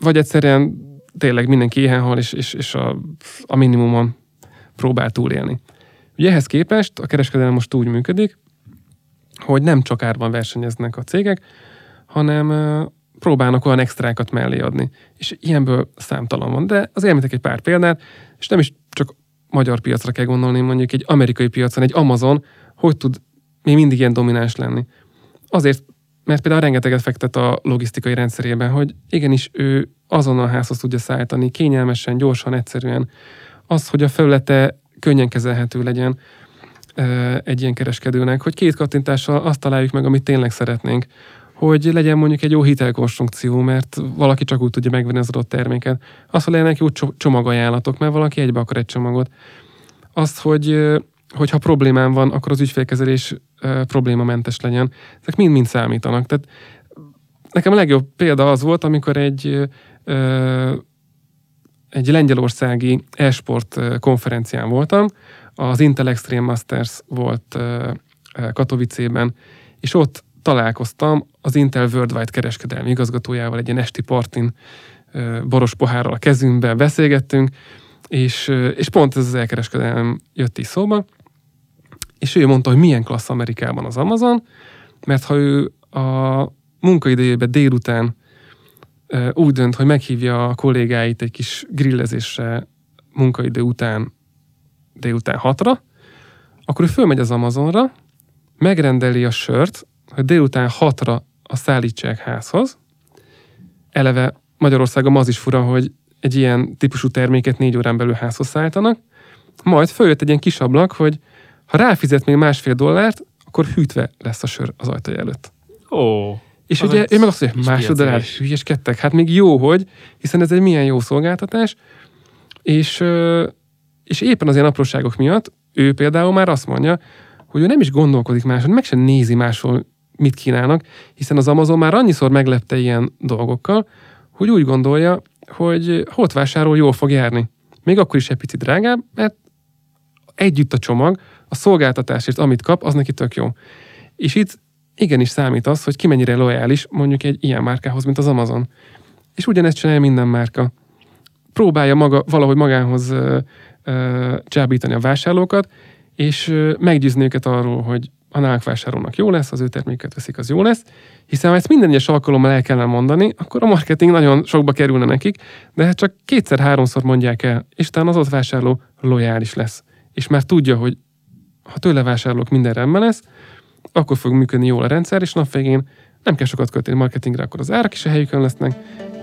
S2: vagy egyszerűen tényleg mindenki éhen hal, és, és, és a, a minimumon próbál túlélni. Ugye ehhez képest a kereskedelem most úgy működik, hogy nem csak árban versenyeznek a cégek, hanem próbálnak olyan extrákat mellé adni. És ilyenből számtalan van. De az említek egy pár példát, és nem is csak magyar piacra kell gondolni, mondjuk egy amerikai piacon, egy Amazon, hogy tud még mindig ilyen domináns lenni. Azért, mert például rengeteget fektet a logisztikai rendszerében, hogy igenis ő azonnal házhoz tudja szállítani, kényelmesen, gyorsan, egyszerűen. Az, hogy a felülete könnyen kezelhető legyen egy ilyen kereskedőnek, hogy két kattintással azt találjuk meg, amit tényleg szeretnénk, hogy legyen mondjuk egy jó hitelkonstrukció, mert valaki csak úgy tudja megvenni az adott terméket. Az, hogy legyenek jó csomagajánlatok, mert valaki egybe akar egy csomagot. Azt, hogy hogyha problémám van, akkor az ügyfélkezelés problémamentes legyen. Ezek mind-mind számítanak. Tehát nekem a legjobb példa az volt, amikor egy egy lengyelországi e-sport konferencián voltam, az Intel Extreme Masters volt Katowice-ben, és ott találkoztam az Intel Worldwide kereskedelmi igazgatójával egy ilyen esti partin boros pohárral a kezünkben beszélgettünk, és, és pont ez az elkereskedelem jött is szóba, és ő mondta, hogy milyen klassz Amerikában az Amazon, mert ha ő a munkaidejében délután úgy dönt, hogy meghívja a kollégáit egy kis grillezésre munkaidő után délután hatra, akkor ő fölmegy az Amazonra, megrendeli a sört, hogy délután hatra a szállítsák házhoz. Eleve Magyarországon az is fura, hogy egy ilyen típusú terméket négy órán belül házhoz szállítanak, majd följött egy ilyen kis ablak, hogy ha ráfizet még másfél dollárt, akkor hűtve lesz a sör az ajtaja előtt.
S1: Ó.
S2: És ugye ő meg azt mondja, másodolár, hülyeskedtek. Hát még jó, hogy, hiszen ez egy milyen jó szolgáltatás, és, és éppen az ilyen apróságok miatt ő például már azt mondja, hogy ő nem is gondolkodik máshol, meg sem nézi máshol mit kínálnak, hiszen az Amazon már annyiszor meglepte ilyen dolgokkal, hogy úgy gondolja, hogy hot vásárol, jól fog járni. Még akkor is egy picit drágább, mert együtt a csomag, a szolgáltatásért, amit kap, az neki tök jó. És itt igenis számít az, hogy ki mennyire lojális mondjuk egy ilyen márkához, mint az Amazon. És ugyanezt csinálja minden márka. Próbálja maga, valahogy magához ö, ö, csábítani a vásárlókat, és ö, meggyőzni őket arról, hogy a náluk vásárolnak jó lesz, az ő terméket veszik, az jó lesz, hiszen ha ezt minden egyes alkalommal el kellene mondani, akkor a marketing nagyon sokba kerülne nekik, de hát csak kétszer-háromszor mondják el, és talán az ott vásárló lojális lesz. És már tudja, hogy ha tőle vásárolok, minden rendben lesz, akkor fog működni jól a rendszer, és nap végén nem kell sokat költeni marketingre, akkor az árak is a helyükön lesznek,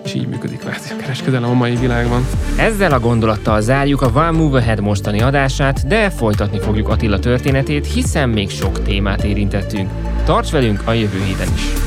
S2: és így működik kvázi a kereskedelem a mai világban.
S1: Ezzel a gondolattal zárjuk a One Move Ahead mostani adását, de folytatni fogjuk Attila történetét, hiszen még sok témát érintettünk. Tarts velünk a jövő héten is!